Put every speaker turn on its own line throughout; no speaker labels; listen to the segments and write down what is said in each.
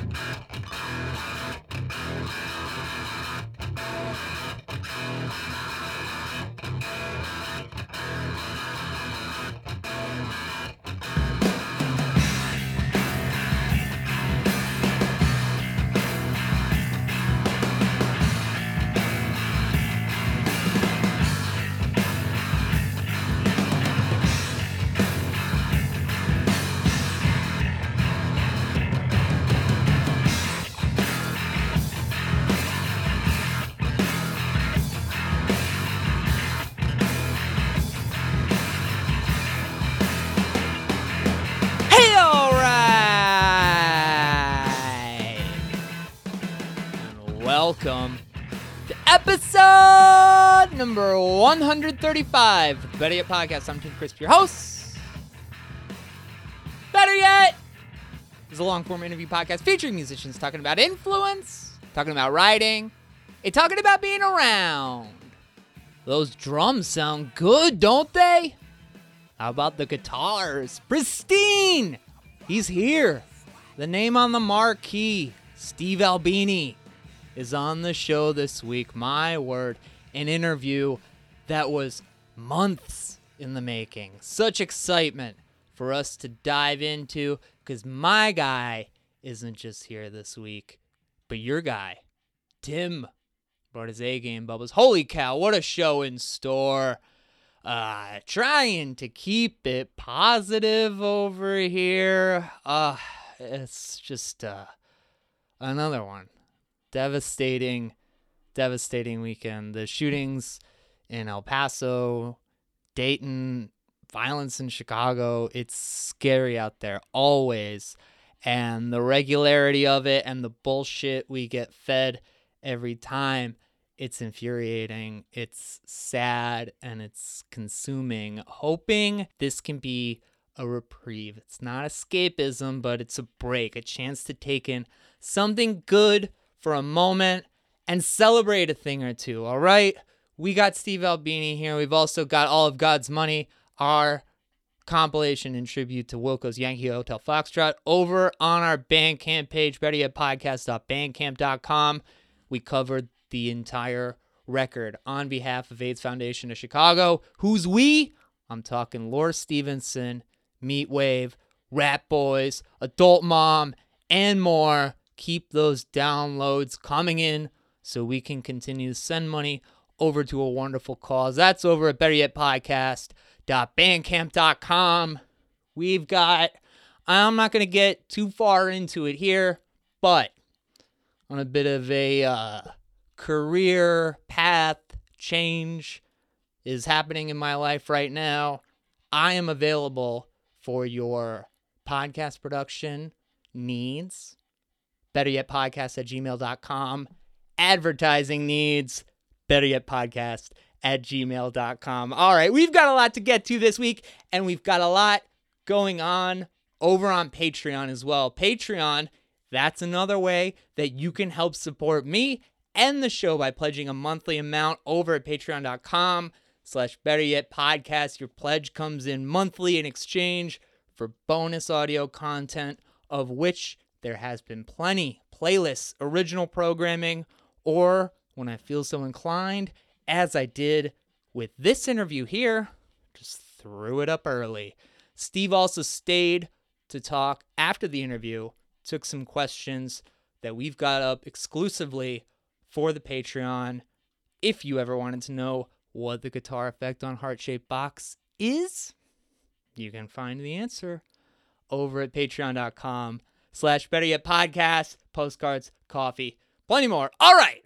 Thank you. Welcome to episode number 135 of the Better Yet Podcast. I'm Tim Crisp, your host. Better Yet is a long form interview podcast featuring musicians talking about influence, talking about writing, and talking about being around. Those drums sound good, don't they? How about the guitars? Pristine! He's here. The name on the marquee, Steve Albini, is on the show this week. My word, an interview that was months in the making. Such excitement for us to dive into because my guy isn't just here this week, but your guy, Tim, brought his A game bubbles. Holy cow, what a show in store! uh trying to keep it positive over here uh it's just uh another one devastating devastating weekend the shootings in el paso dayton violence in chicago it's scary out there always and the regularity of it and the bullshit we get fed every time it's infuriating, it's sad, and it's consuming. Hoping this can be a reprieve. It's not escapism, but it's a break, a chance to take in something good for a moment and celebrate a thing or two, all right? We got Steve Albini here. We've also got All of God's Money, our compilation and tribute to Wilco's Yankee Hotel Foxtrot over on our Bandcamp page, betteryetpodcast.bandcamp.com. We covered the entire record on behalf of AIDS Foundation of Chicago. Who's we? I'm talking Laura Stevenson, Meat Wave, Ratboys, Adult Mom, and more. Keep those downloads coming in so we can continue to send money over to a wonderful cause. That's over at betteryetpodcast.bandcamp.com. We've got, I'm not going to get too far into it here, but on a bit of a, uh, career path change is happening in my life right now, I am available for your podcast production needs. Better yet, podcast at gmail.com. Advertising needs. Better yet, podcast at gmail.com. All right, we've got a lot to get to this week, and we've got a lot going on over on Patreon as well. Patreon, that's another way that you can help support me and the show by pledging a monthly amount over at patreon.com slash better yet podcast your pledge comes in monthly in exchange for bonus audio content of which there has been plenty playlists original programming or when i feel so inclined as i did with this interview here just threw it up early steve also stayed to talk after the interview took some questions that we've got up exclusively for the Patreon. If you ever wanted to know what the guitar effect on Heart Shaped Box is, you can find the answer over at patreon.com slash better yet podcast, postcards, coffee, plenty more. All right.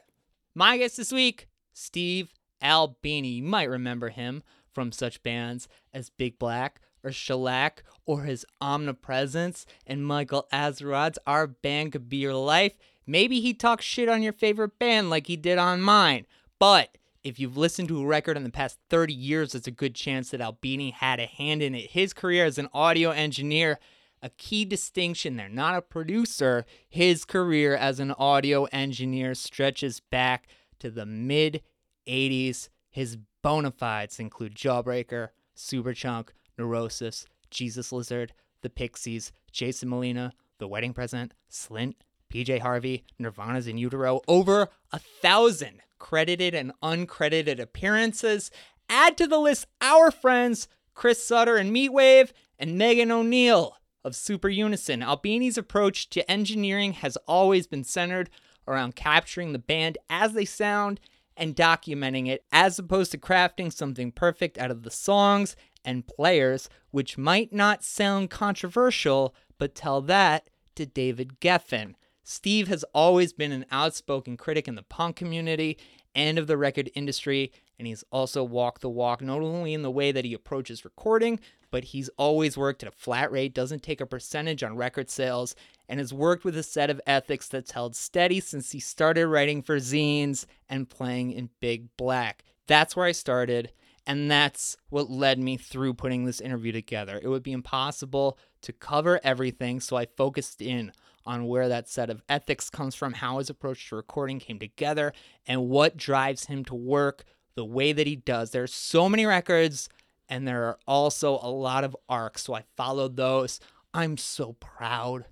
My guest this week, Steve Albini. You might remember him from such bands as Big Black or Shellac or his omnipresence and Michael Azerrad's Our Band Could Be Your Life. Maybe he talks shit on your favorite band like he did on mine. But if you've listened to a record in the past 30 years, it's a good chance that Albini had a hand in it. His career as an audio engineer, a key distinction there, not a producer. His career as an audio engineer stretches back to the mid 80s. His bona fides include Jawbreaker, Superchunk, Neurosis, Jesus Lizard, The Pixies, Jason Molina, The Wedding Present, Slint, PJ Harvey, Nirvana's in Utero, over a thousand credited and uncredited appearances. Add to the list our friends Chris Sutter and Meat Wave and Megan O'Neill of Super Unison. Albini's approach to engineering has always been centered around capturing the band as they sound and documenting it, as opposed to crafting something perfect out of the songs and players, which might not sound controversial, but tell that to David Geffen. Steve has always been an outspoken critic in the punk community and of the record industry, and he's also walked the walk not only in the way that he approaches recording, but he's always worked at a flat rate, doesn't take a percentage on record sales, and has worked with a set of ethics that's held steady since he started writing for zines and playing in Big Black. That's where I started, and that's what led me through putting this interview together. It would be impossible to cover everything, so I focused in on where that set of ethics comes from, how his approach to recording came together, and what drives him to work the way that he does. There's so many records, and there are also a lot of arcs, so I followed those. I'm so proud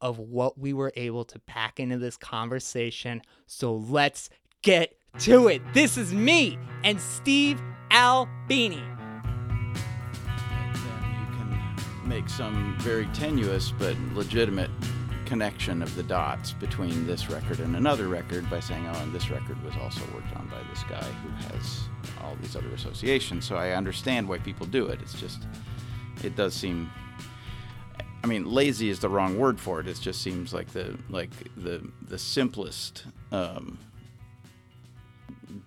of what we were able to pack into this conversation. So let's get to it. This is me and Steve Albini.
Make some very tenuous but legitimate connection of the dots between this record and another record by saying, oh, and this record was also worked on by this guy who has all these other associations. So I understand why people do it. It's just, it does seem. I mean, lazy is the wrong word for it. It just seems like the like the the simplest um,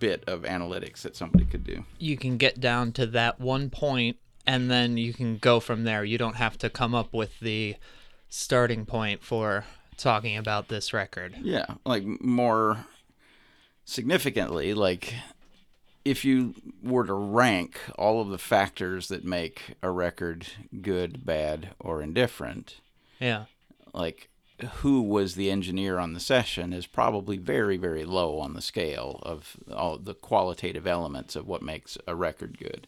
bit of analytics that somebody could do.
You can get down to that one point and then you can go from there. You don't have to come up with the starting point for talking about this record.
Yeah, like more significantly, like if you were to rank all of the factors that make a record good, bad, or indifferent,
Yeah.
like who was the engineer on the session is probably very, very low on the scale of all the qualitative elements of what makes a record good.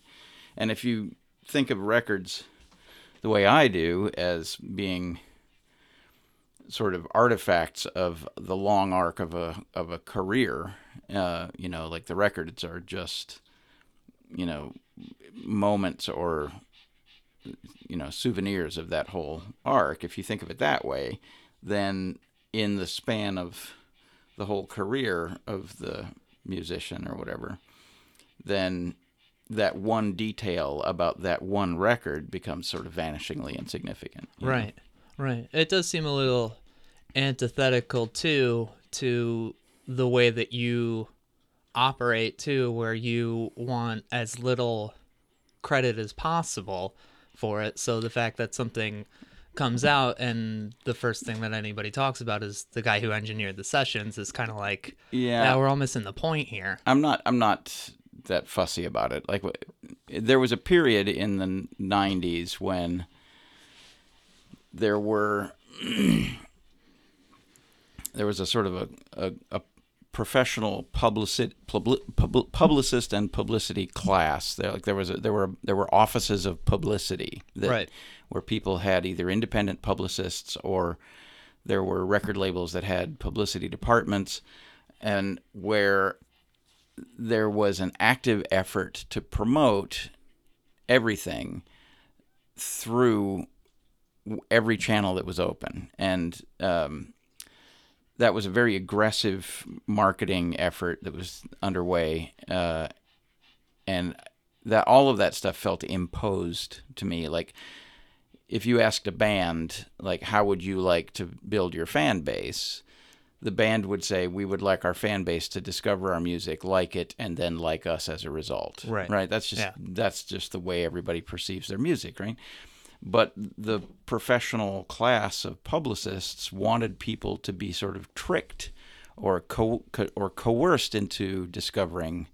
And if you think of records the way I do as being sort of artifacts of the long arc of a of a career, uh, you know, like the records are just, you know, moments or you know souvenirs of that whole arc. If you think of it that way, then in the span of the whole career of the musician or whatever, then that one detail about that one record becomes sort of vanishingly insignificant. you know?
Right. Right. It does seem a little antithetical too to the way that you operate too where you want as little credit as possible for it. So the fact that something comes out and the first thing that anybody talks about is the guy who engineered the sessions is kind of like
Yeah.
yeah, we're all missing the point here.
I'm not. I'm not that fussy about it. Like, there was a period in the '90s when there were there was a sort of a a, a professional publicist public, publicist and publicity class. There, like there was a, there were there were offices of publicity that
Right.
where people had either independent publicists or there were record labels that had publicity departments and where there was an active effort to promote everything through every channel that was open. And um, that was a very aggressive marketing effort that was underway uh, and that all of that stuff felt imposed to me. Like if you asked a band like how would you like to build your fan base the band would say we would like our fan base to discover our music like it and then like us as a result
Right.
right that's just
Yeah.
that's just the way everybody perceives their music right but the professional class of publicists wanted people to be sort of tricked or co- co- or coerced into discovering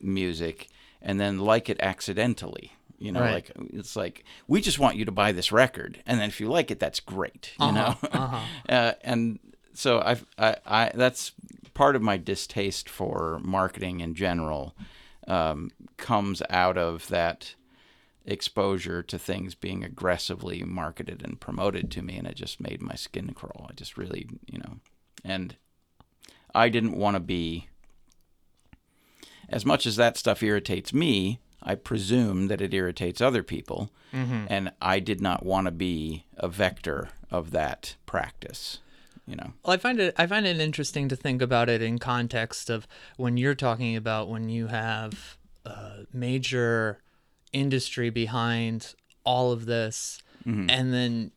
music and then like it accidentally you know
Right.
like it's like we just want you to buy this record and then if you like it that's great you know
uh-huh.
uh, and so I've, I, I that's part of my distaste for marketing in general um, comes out of that exposure to things being aggressively marketed and promoted to me and it just made my skin crawl. I just really you know and i didn't want to be as much as that stuff irritates me i presume that it irritates other people.
Mm-hmm.
and i did not want to be a vector of that practice you know.
Well, I find it I find it interesting to think about it in context of when you're talking about when you have a major industry behind all of this, mm-hmm. and then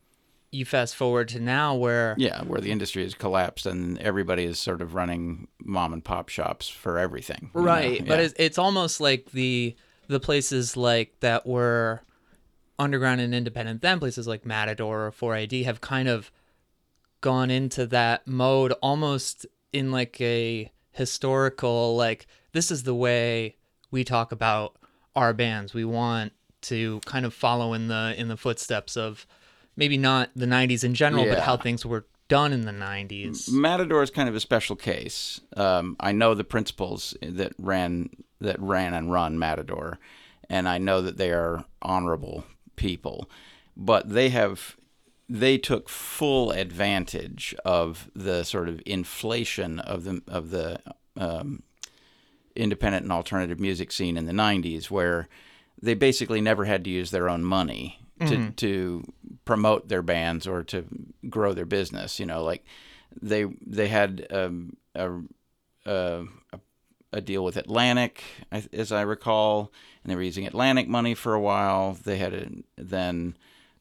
you fast forward to now where
yeah where the industry has collapsed and everybody is sort of running mom and pop shops for everything
right, but it's, it's almost like the the places like that were underground and independent then places like Matador or 4AD have kind of gone into that mode almost in like a historical like this is the way we talk about our bands. We want to kind of follow in the in the footsteps of maybe not the 90s in general but how things were done in the 90s
Matador is kind of a special case. Um, I know the principals that ran that ran and run Matador, and I know that they are honorable people, but they have they took full advantage of the sort of inflation of the of the um, independent and alternative music scene in the 90s where they basically never had to use their own money to, to promote their bands or to grow their business you know like they they had um, a, a a deal with Atlantic as I recall and they were using Atlantic money for a while. They had a, then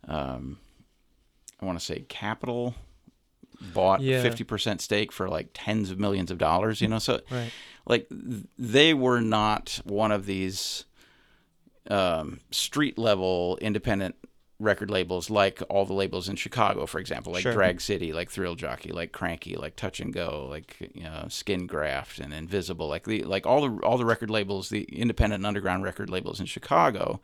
um, I want to say Capitol bought
Yeah.
50% stake for like tens of millions of dollars you know so
right
like they were not one of these um, street level independent record labels like all the labels in Chicago, for example, like
Sure.
Drag City, like Thrill Jockey, like Kranky, like Touch and Go, like you know, Skin Graft and Invisible, like the like all the all the record labels, the independent and underground record labels in Chicago,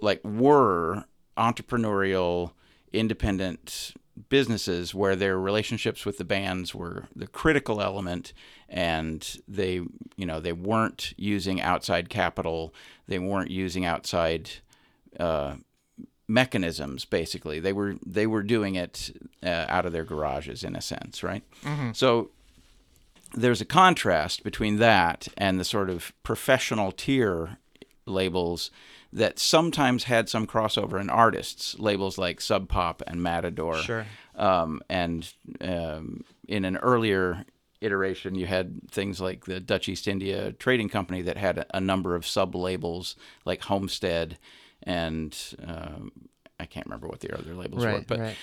like were entrepreneurial, independent businesses where their relationships with the bands were the critical element and they you know they weren't using outside capital they weren't using outside uh, mechanisms basically. They were they were doing it uh, out of their garages in a sense right? So there's a contrast between that and the sort of professional tier labels that sometimes had some crossover in artists, labels like Sub Pop and Matador.
Sure.
Um, and um, in an earlier iteration, you had things like the Dutch East India Trading Company that had a, a number of sub labels like Homestead and um, I can't remember what the other labels were,
right,
but
right.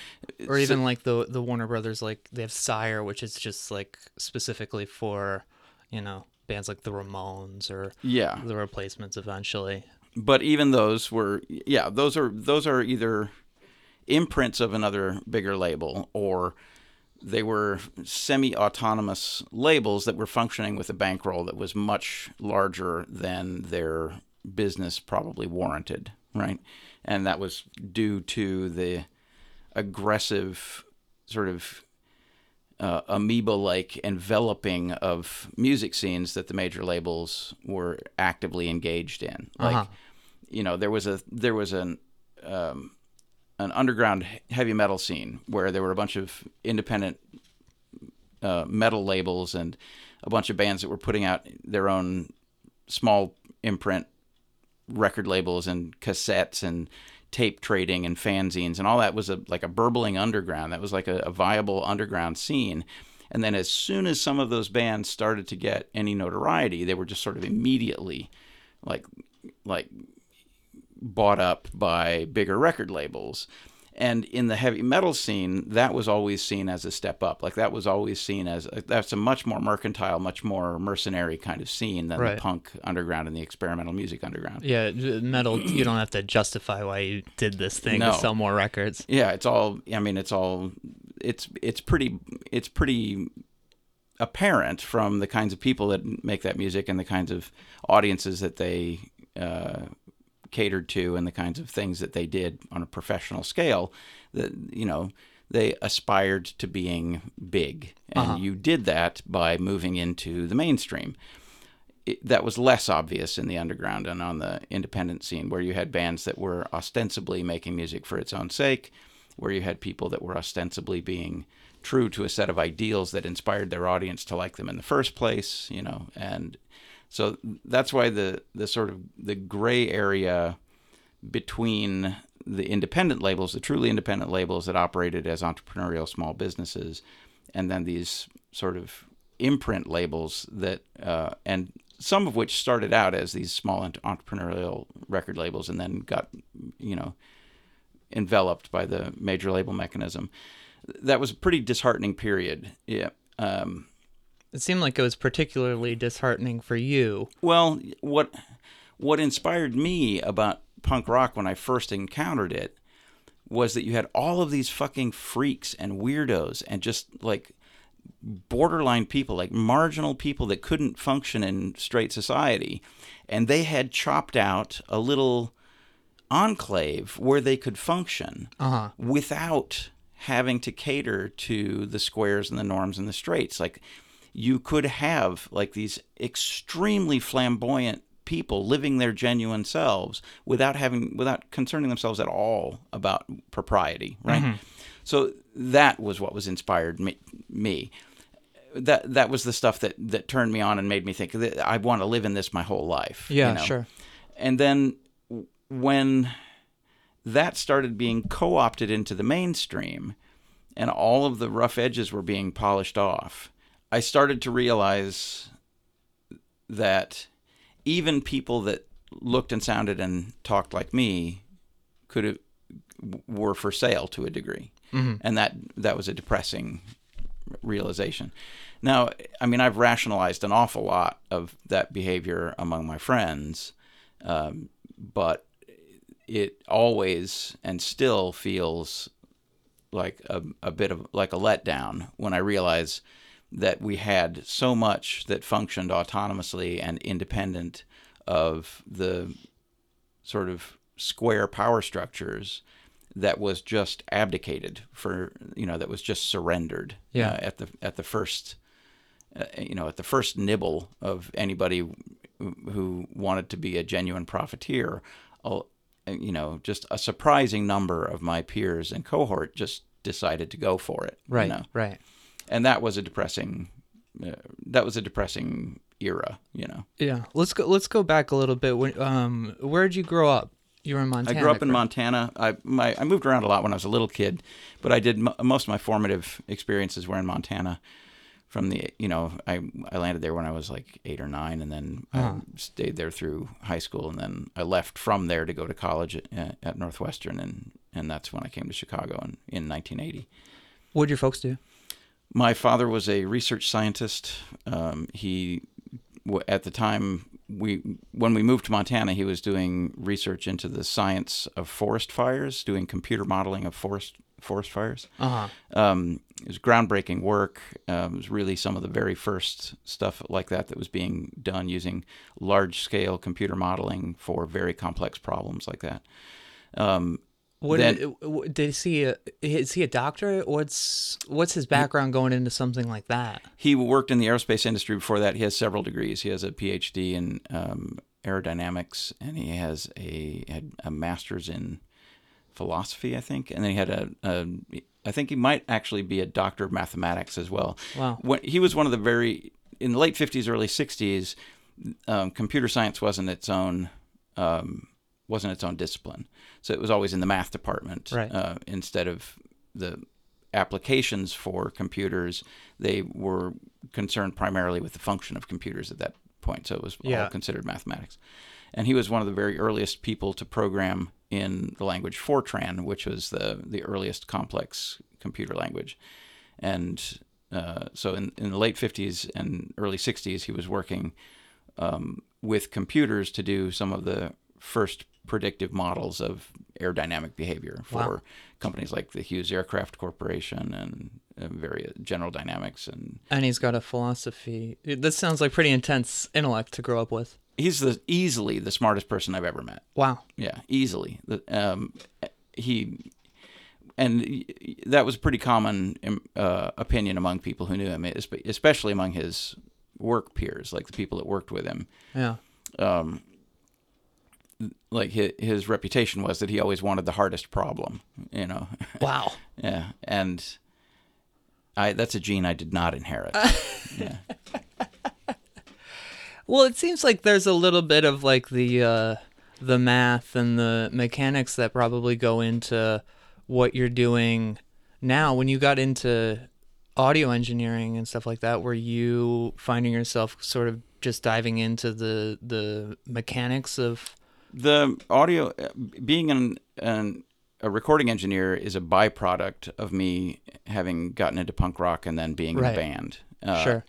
or even like the the Warner Brothers, like they have Sire, which is just like specifically for, you know, bands like the Ramones or
yeah,
the Replacements. Eventually,
but even those were yeah those are those are either imprints of another bigger label or they were semi-autonomous labels that were functioning with a bankroll that was much larger than their business probably warranted right and that was due to the aggressive sort of uh, amoeba-like enveloping of music scenes that the major labels were actively engaged in. Like,
Uh-huh.
You know, there was a there was an um, an underground heavy metal scene where there were a bunch of independent uh, metal labels and a bunch of bands that were putting out their own small imprint record labels and cassettes and tape trading and fanzines. And all that was a like a burbling underground. That was like a, a viable underground scene. And then as soon as some of those bands started to get any notoriety they were just sort of immediately like like bought up by bigger record labels and in the heavy metal scene that was always seen as a step up like that was always seen as that's a much more mercantile much more mercenary kind of scene than
Right.
the punk underground and the experimental music underground
yeah, metal. you don't have to justify why you did this thing
No.
to sell more records.
yeah it's all i mean it's all it's it's pretty it's pretty apparent from the kinds of people that make that music and the kinds of audiences that they uh, catered to and the kinds of things that they did on a professional scale that you know they aspired to being big and
Uh-huh.
you did that by moving into the mainstream it, that was less obvious in the underground and on the independent scene, where you had bands that were ostensibly making music for its own sake, where you had people that were ostensibly being true to a set of ideals that inspired their audience to like them in the first place, you know, and so that's why the the sort of the gray area between the independent labels, the truly independent labels that operated as entrepreneurial small businesses, and then these sort of imprint labels that uh, and some of which started out as these small entrepreneurial record labels and then got you know enveloped by the major label mechanism. That was a pretty disheartening period. Yeah um,
it seemed like it was particularly disheartening for you
well what what inspired me about punk rock when i first encountered it was that you had all of these fucking freaks and weirdos and just like borderline people, like marginal people that couldn't function in straight society. And they had chopped out a little enclave where they could function
uh-huh.
without having to cater to the squares and the norms and the straights. Like you could have like these extremely flamboyant people living their genuine selves without having without concerning themselves at all about propriety, right? Mm-hmm. So that was what was inspired me, me. That that was the stuff that that turned me on and made me think that I want to live in this my whole life.
Yeah,
you know?
sure.
And then when that started being co-opted into the mainstream and all of the rough edges were being polished off, I started to realize that even people that looked and sounded and talked like me could have were for sale to a degree
mm-hmm.
and that that was a depressing realization. Now, I mean, I've rationalized an awful lot of that behavior among my friends, um, but it always and still feels like a, a bit of like a letdown when I realize that we had so much that functioned autonomously and independent of the sort of square power structures that was just abdicated for you know that was just surrendered
yeah.
uh, at the at the first uh, you know at the first nibble of anybody who wanted to be a genuine profiteer uh, you know just a surprising number of my peers and cohort just decided to go for it
right
you know?
right
and that was a depressing uh, that was a depressing era you know
yeah let's go let's go back a little bit when, um where did you grow up you were in Montana.
I grew up in Montana. I my I moved around a lot when I was a little kid, but I did m- most of my formative experiences were in Montana. From the you know I I landed there when I was like eight or nine, and then uh-huh. I stayed there through high school, and then I left from there to go to college at, at Northwestern, and and that's when I came to Chicago in, in 1980.
What did your folks do?
My father was a research scientist. Um, he at the time we when we moved to Montana, he was doing research into the science of forest fires, doing computer modeling of forest forest fires.
Uh-huh.
Um, it was groundbreaking work. Um, it was really some of the very first stuff like that that was being done using large scale computer modeling for very complex problems like that. Um,
what then, did, did he a, is he a doctor? What's what's his background going into something like that?
He worked in the aerospace industry before that. He has several degrees. He has a PhD in um, aerodynamics, and he has a had a master's in philosophy, I think, and then he had a, a I think he might actually be a doctor of mathematics as well.
Wow.
When, he was one of the very in the late fifties, early sixties. Um, computer science wasn't its own um, wasn't its own discipline. So it was always in the math department
right.
uh, instead of the applications for computers. They were concerned primarily with the function of computers at that point. So it was
yeah.
all considered mathematics. And he was one of the very earliest people to program in the language Fortran, which was the, the earliest complex computer language. And uh, so in, in the late 50s and early 60s, he was working um, with computers to do some of the first predictive models of aerodynamic behavior for
wow.
companies like the Hughes Aircraft Corporation and uh, very General Dynamics and
and he's got a philosophy. This sounds like pretty intense intellect to grow up with.
He's the easily the smartest person I've ever met.
Wow.
Yeah, easily. Um, he and that was a pretty common um, uh, opinion among people who knew him, especially among his work peers, like the people that worked with him.
Yeah.
Um, like his, his reputation was that he always wanted the hardest problem, you know.
Wow.
yeah, and I that's a gene I did not inherit. yeah.
Well, it seems like there's a little bit of like the uh, the math and the mechanics that probably go into what you're doing now. When you got into audio engineering and stuff like that, were you finding yourself sort of just diving into the the mechanics of
the audio being an, an a recording engineer is a byproduct of me having gotten into punk rock and then being
Right.
in a band. Uh,
sure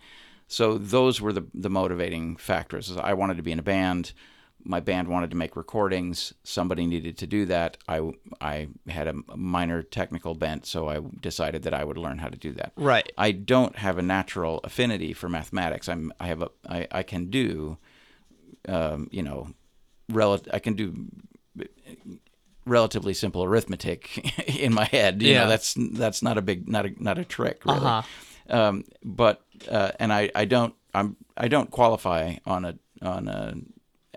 So those were the the motivating factors. I wanted to be in a band. My band wanted to make recordings. Somebody needed to do that. I I had a minor technical bent, so I decided that I would learn how to do that.
right
I don't have a natural affinity for mathematics. I'm I have a I, I can do um, you know rel- I can do relatively simple arithmetic in my head. You
Yeah.
know, that's that's not a big not a not a trick really.
uh-huh
Um, but uh, and I, I don't I'm I don't qualify on a on a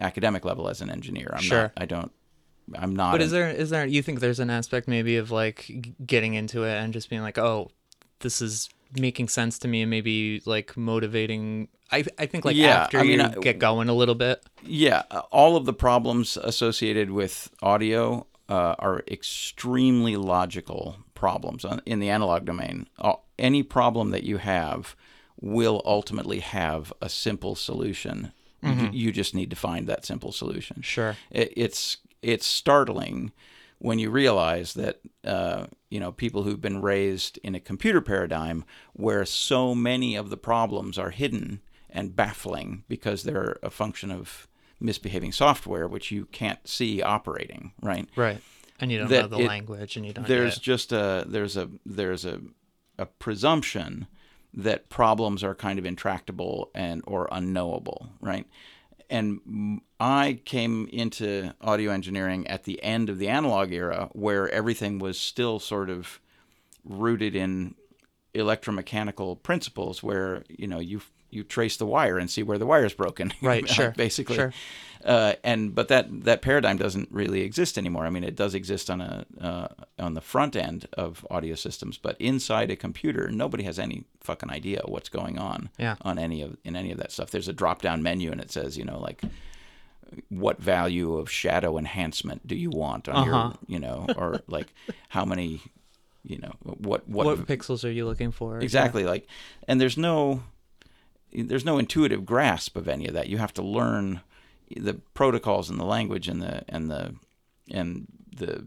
academic level as an engineer. I'm
Sure.
not I don't I'm not
but is there is there you think there's an aspect maybe of like getting into it and just being like oh this is making sense to me and maybe like motivating i i think like
Yeah,
after
I mean,
you
I-
get going a little bit
Yeah, uh, all of the problems associated with audio uh, are extremely logical problems in the analog domain. Uh, Any problem that you have will ultimately have a simple solution. You, you just need to find that simple solution.
sure
It, it's it's startling when you realize that uh, you know people who've been raised in a computer paradigm where so many of the problems are hidden and baffling because they're a function of misbehaving software which you can't see operating right?
Right. And you don't
That
know the
it-
language and you don't
there's
get-
just a there's a there's a a presumption that problems are kind of intractable and or unknowable, right? And I came into audio engineering at the end of the analog era where everything was still sort of rooted in electromechanical principles where you know you you trace the wire and see where the wire is broken
Right, sure,
basically
sure.
Uh, and but that that paradigm doesn't really exist anymore. I mean, it does exist on a uh, on the front end of audio systems, but inside a computer, nobody has any fucking idea what's going on
Yeah.
on any of in any of that stuff. There's a drop down menu, and it says, you know, like what value of shadow enhancement do you want on
Uh-huh.
your, you know, or like how many, you know, what what,
what pixels are you looking for
exactly like and there's no there's no intuitive grasp of any of that you have to learn the protocols and the language and the and the and the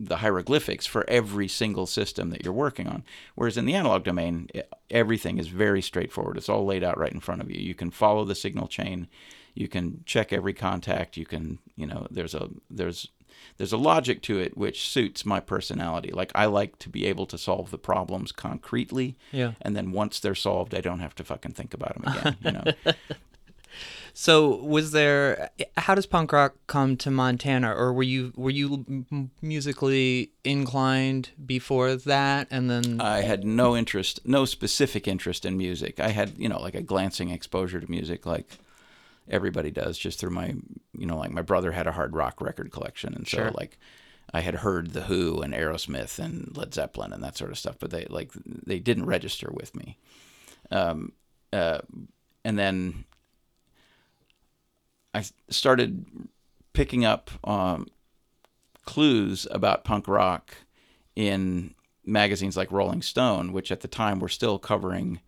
the hieroglyphics for every single system that you're working on. Whereas in the analog domain everything is very straightforward. It's all laid out right in front of you. You can follow the signal chain. You can check every contact. You can you know there's a there's there's a logic to it which suits my personality. Like i like to be able to solve the problems concretely.
Yeah.
And then once they're solved i don't have to fucking think about them again you know
so was there how does punk rock come to montana? Or were you were you musically inclined before that and then?
I had no interest no specific interest in music. I had you know like a glancing exposure to music like everybody does just through my you know like my brother had a hard rock record collection. And so
Sure.
like i had heard the who and aerosmith and led zeppelin and that sort of stuff but they like they didn't register with me. Um uh and then i started picking up um clues about punk rock in magazines like Rolling Stone, which at the time were still covering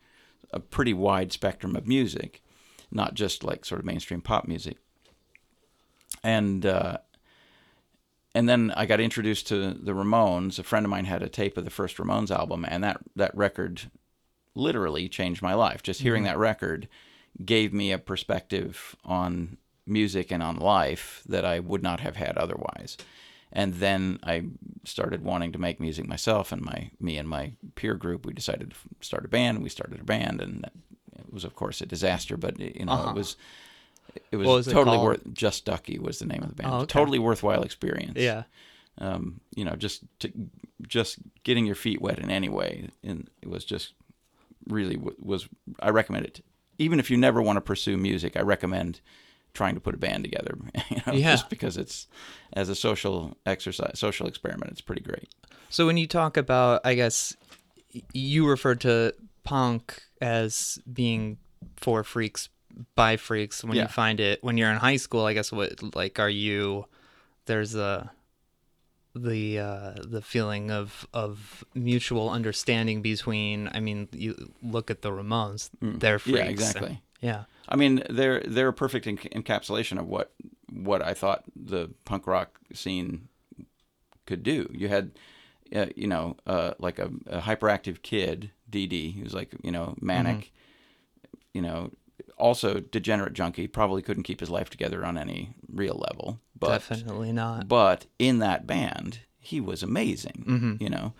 a pretty wide spectrum of music, not just like sort of mainstream pop music. And uh, and then I got introduced to the Ramones. A friend of mine had a tape of the first Ramones album, and that that record literally changed my life. Just hearing that record gave me a perspective on music and on life that I would not have had otherwise. And then I started wanting to make music myself, and my me and my peer group we decided to start a band. We started a band, and it was of course a disaster, but you know
Uh-huh.
it was it was,
was
totally
called?
worth. Just Ducky was the name of the band.
Oh, okay.
Totally worthwhile experience
yeah
um, you know, just to, just getting your feet wet in any way, and it was just really was. I recommend it even if you never want to pursue music, I recommend trying to put a band together. You know,
Yeah.
just because it's as a social exercise, social experiment, it's pretty great.
So when you talk about, I guess you refer to punk as being for freaks by freaks. When
Yeah.
you find it when you're in high school, I guess what like are you? There's a the uh, the feeling of of mutual understanding between. I mean, you look at the Ramones; they're freaks.
Mm. Yeah, exactly.
Yeah.
I mean, they're they're a perfect enc- encapsulation of what what I thought the punk rock scene could do. You had, uh, you know, uh, like a, a hyperactive kid, Dee Dee, who's like, you know, manic, you know, also degenerate junkie, probably couldn't keep his life together on any real level, but
Definitely not.
but in that band, he was amazing.
Mm-hmm.
You know,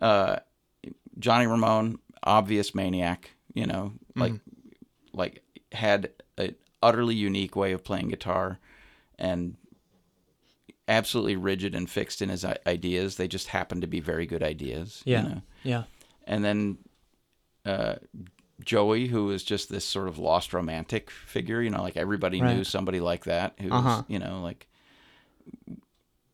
uh, Johnny Ramone, obvious maniac. You know, like like had an utterly unique way of playing guitar, and absolutely rigid and fixed in his ideas. They just happened to be very good ideas.
Yeah.
You know?
Yeah.
And then uh, Joey, who was just this sort of lost romantic figure, you know, like everybody knew somebody like that who
Uh-huh.
was, you know, like,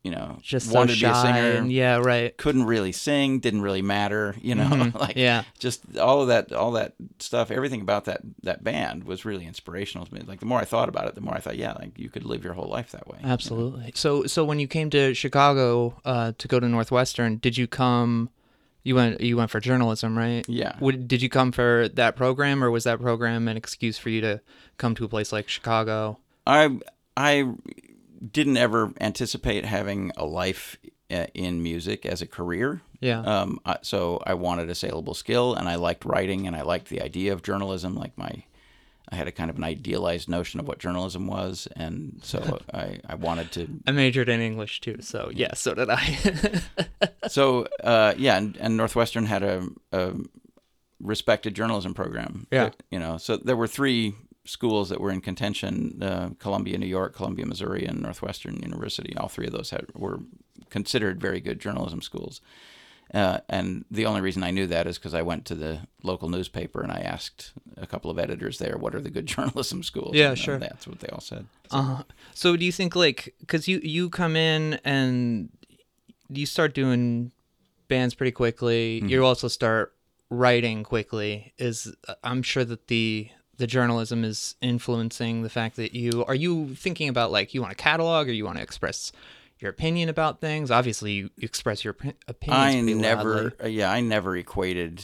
you know,
Just so
wanted to be a singer,
and- yeah. Right.
couldn't really sing, didn't really matter, you know,
Mhm.
like
Yeah.
just all of that, all that stuff, everything about that that band was really inspirational to me. Like the more I thought about it, the more I thought, yeah, like you could live your whole life that way. you know?
Absolutely. So, so when you came to Chicago uh, to go to Northwestern, did you come? You went. You went for journalism, right?
Yeah.
Would, did you come for that program, or was that program an excuse for you to come to a place like Chicago?
I I didn't ever anticipate having a life uh, in music as a career.
Yeah.
Um, so I wanted a saleable skill, and I liked writing, and I liked the idea of journalism. Like my, I had a kind of an idealized notion of what journalism was, and so I I wanted to.
I majored in English too, so yeah, so did I.
So uh, yeah, and, and Northwestern had a, a respected journalism program.
Yeah.
that, you know, so there were three schools that were in contention: uh, Columbia, New York, Columbia, Missouri, and Northwestern University. All three of those had were considered very good journalism schools. Uh, and the only reason I knew that is because I went to the local newspaper and I asked a couple of editors there, "What are the good journalism schools?"
Yeah,
And, uh,
sure.
That's what they all said.
uh, so do you think like because you you come in and you start doing bands pretty quickly, you also start writing quickly. Is I'm sure that the the journalism is influencing the fact that you are you thinking about like you want to catalog or you want to express your opinion about things. Obviously, you express your opinion.
I never,
loudly.
uh, yeah, I never equated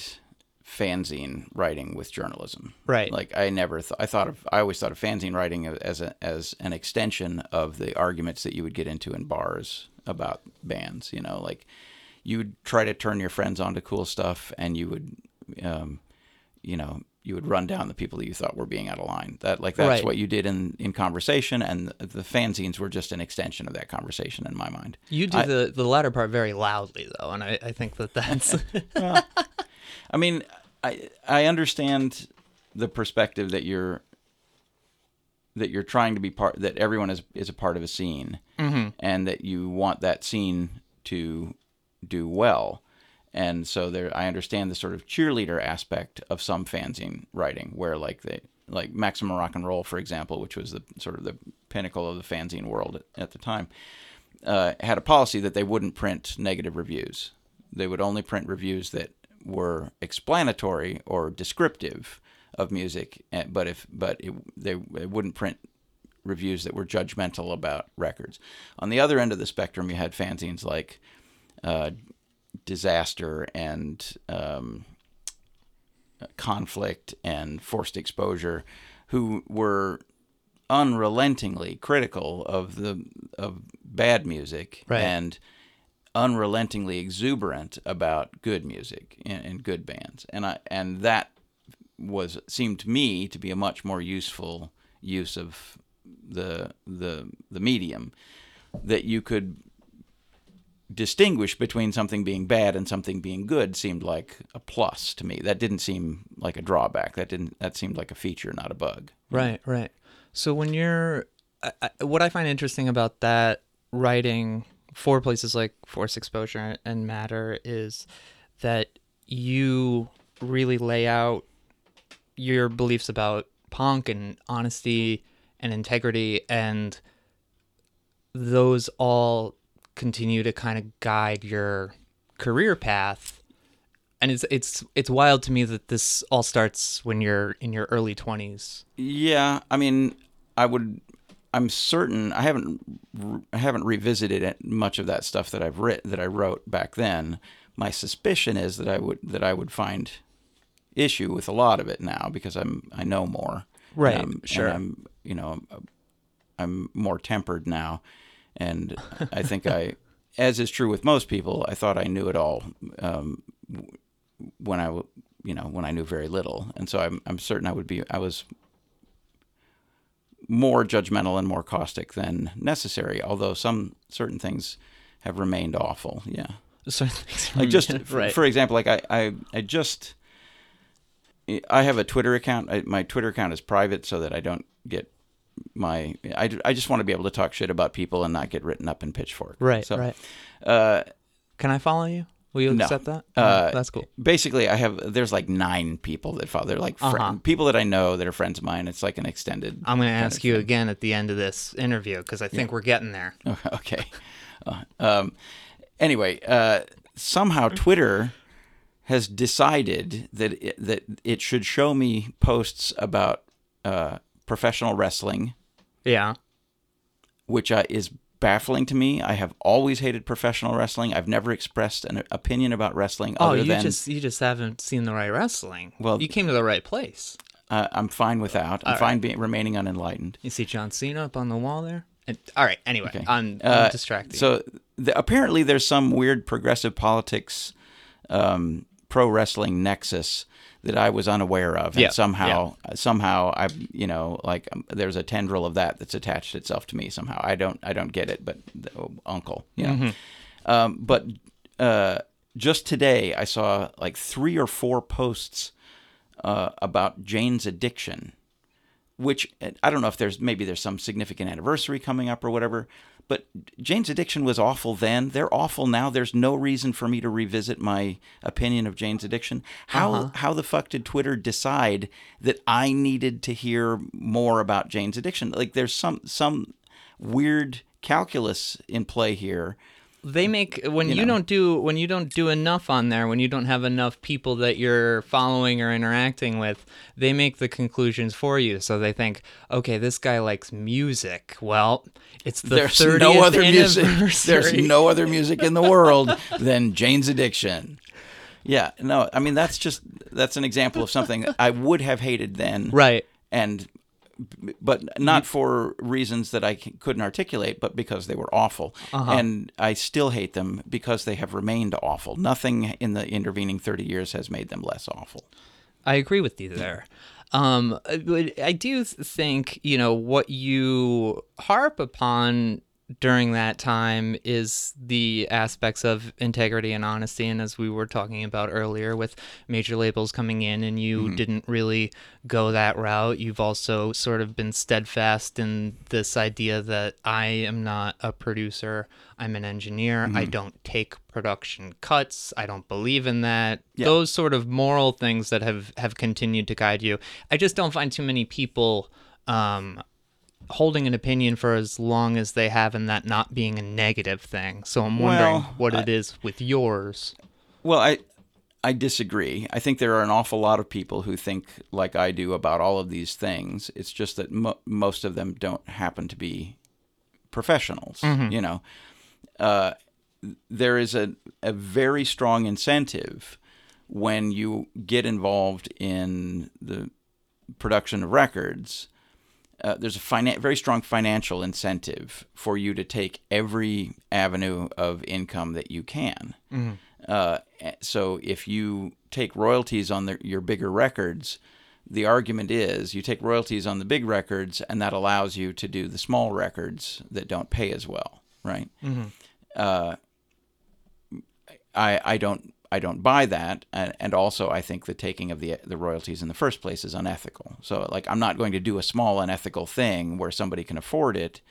fanzine writing with journalism.
Right.
Like I never, th- I thought of, I always thought of fanzine writing as a, as an extension of the arguments that you would get into in bars about bands. You know, like you would try to turn your friends on to cool stuff, and you would, um, you know, you would run down the people that you thought were being out of line. That like that's
Right.
what you did in in conversation, and the, the fanzines were just an extension of that conversation in my mind.
You do
I-
the the latter part very loudly though, and I, I think that that's
I mean, I I understand the perspective that you're that you're trying to be part that everyone is is a part of a scene, mm-hmm. and that you want that scene to do well. And so there, I understand the sort of cheerleader aspect of some fanzine writing, where like they like Maximum Rock and Roll, for example, which was the sort of the pinnacle of the fanzine world at, at the time, uh, had a policy that they wouldn't print negative reviews. They would only print reviews that were explanatory or descriptive of music. eh, But if but it, they, they wouldn't print reviews that were judgmental about records. On the other end of the spectrum, you had fanzines like uh, Disaster and um, Conflict and Forced Exposure, who were unrelentingly critical of the of bad music
Right.
and unrelentingly exuberant about good music and, and good bands and I and that was seemed to me to be a much more useful use of the the the medium that you could distinguish between something being bad and something being good seemed like a plus to me. That didn't seem like a drawback. That didn't that seemed like a feature not a bug.
Right, right. So when you're, I, I, what I find interesting about that writing for places like Forced Exposure and Matter is that you really lay out your beliefs about punk and honesty and integrity and those all continue to kind of guide your career path and it's it's it's wild to me that this all starts when you're in your early 20s
Yeah, I mean, I would. I'm certain I haven't I haven't revisited it, much of that stuff that I've writ that I wrote back then. My suspicion is that I would that I would find issue with a lot of it now because I'm I know more. And
Right,
I'm- and
sure.
I'm you know I'm, I'm more tempered now, and I think I, as is true with most people, I thought I knew it all um, when I you know when I knew very little, and so I'm I'm certain I would be I was more judgmental and more caustic than necessary. Although some certain things have remained awful. Yeah,
so
like just for,
right
for example, like I I, I just I have a Twitter account. I, my Twitter account is private so that I don't get my I, I just want to be able to talk shit about people and not get written up in Pitchfork.
right
So,
right
Uh,
can i follow you will you
No.
accept that
Uh,
that's cool
basically i have there's like nine people that follow they're like
Uh-huh.
people that i know that are friends of mine it's like an extended
i'm going to ask you
thing.
again at the end of this interview because i think we're getting there
okay Uh, um anyway uh somehow twitter has decided that it, that it should show me posts about uh professional wrestling
yeah
which uh, is baffling to me i have always hated professional wrestling i've never expressed an opinion about wrestling
oh you
than
just you just haven't seen the right wrestling
Well-
you came to the right place
uh, i'm fine without i'm
All
fine being remaining unenlightened
You see John Cena up on the wall there? And, all right. Anyway,
Okay.
I'm, I'm
Uh,
distracted.
So the, apparently, there's some weird progressive politics, um, pro wrestling nexus that I was unaware of, and
Yeah,
somehow, somehow, I, you know, like um, there's a tendril of that that's attached itself to me somehow. I don't, I don't get it, but oh, uncle, yeah.
Mm-hmm.
Um, but uh, just today, I saw like three or four posts uh, about Jane's addiction which I don't know if there's maybe there's some significant anniversary coming up or whatever. But Jane's Addiction was awful then. They're awful now. There's no reason for me to revisit my opinion of Jane's Addiction. How
Uh-huh.
how the fuck did Twitter decide that I needed to hear more about Jane's Addiction? Like there's some some weird calculus in play here.
They mm. make when you,
know.
don't do when you don't do enough on there, when you don't have enough people that you're following or interacting with, they make the conclusions for you. So they think, okay, this guy likes music. Well, it's the
there's
30th
no other music. There's no other music in the world than Jane's Addiction. Yeah, no, I mean that's just that's an example of something I would have hated then,
right.
and but not for reasons that I couldn't articulate, but because they were awful,
Uh-huh.
and I still hate them because they have remained awful. Nothing in the intervening thirty years has made them less awful.
I agree with you there. Um, but I do think you know what you harp upon during that time is the aspects of integrity and honesty, and as we were talking about earlier, with major labels coming in, and you didn't really go that route. You've also sort of been steadfast in this idea that I am not a producer. I'm an engineer. I don't take production cuts. I don't believe in that. Those sort of moral things that have have continued to guide you. I just don't find too many people um, holding an opinion for as long as they have, and that not being a negative thing. So I'm wondering
Well,
what it is with yours.
Well, I I disagree. I think there are an awful lot of people who think like I do about all of these things. It's just that mo- most of them don't happen to be professionals. You know, uh, there is a a very strong incentive when you get involved in the production of records. Uh, there's a finan- very strong financial incentive for you to take every avenue of income that you can. Uh, so if you take royalties on the, your bigger records, the argument is you take royalties on the big records, and that allows you to do the small records that don't pay as well, right? Uh, I I don't I don't buy that, and, and also I think the taking of the the royalties in the first place is unethical. So like I'm not going to do a small unethical thing where somebody can afford it,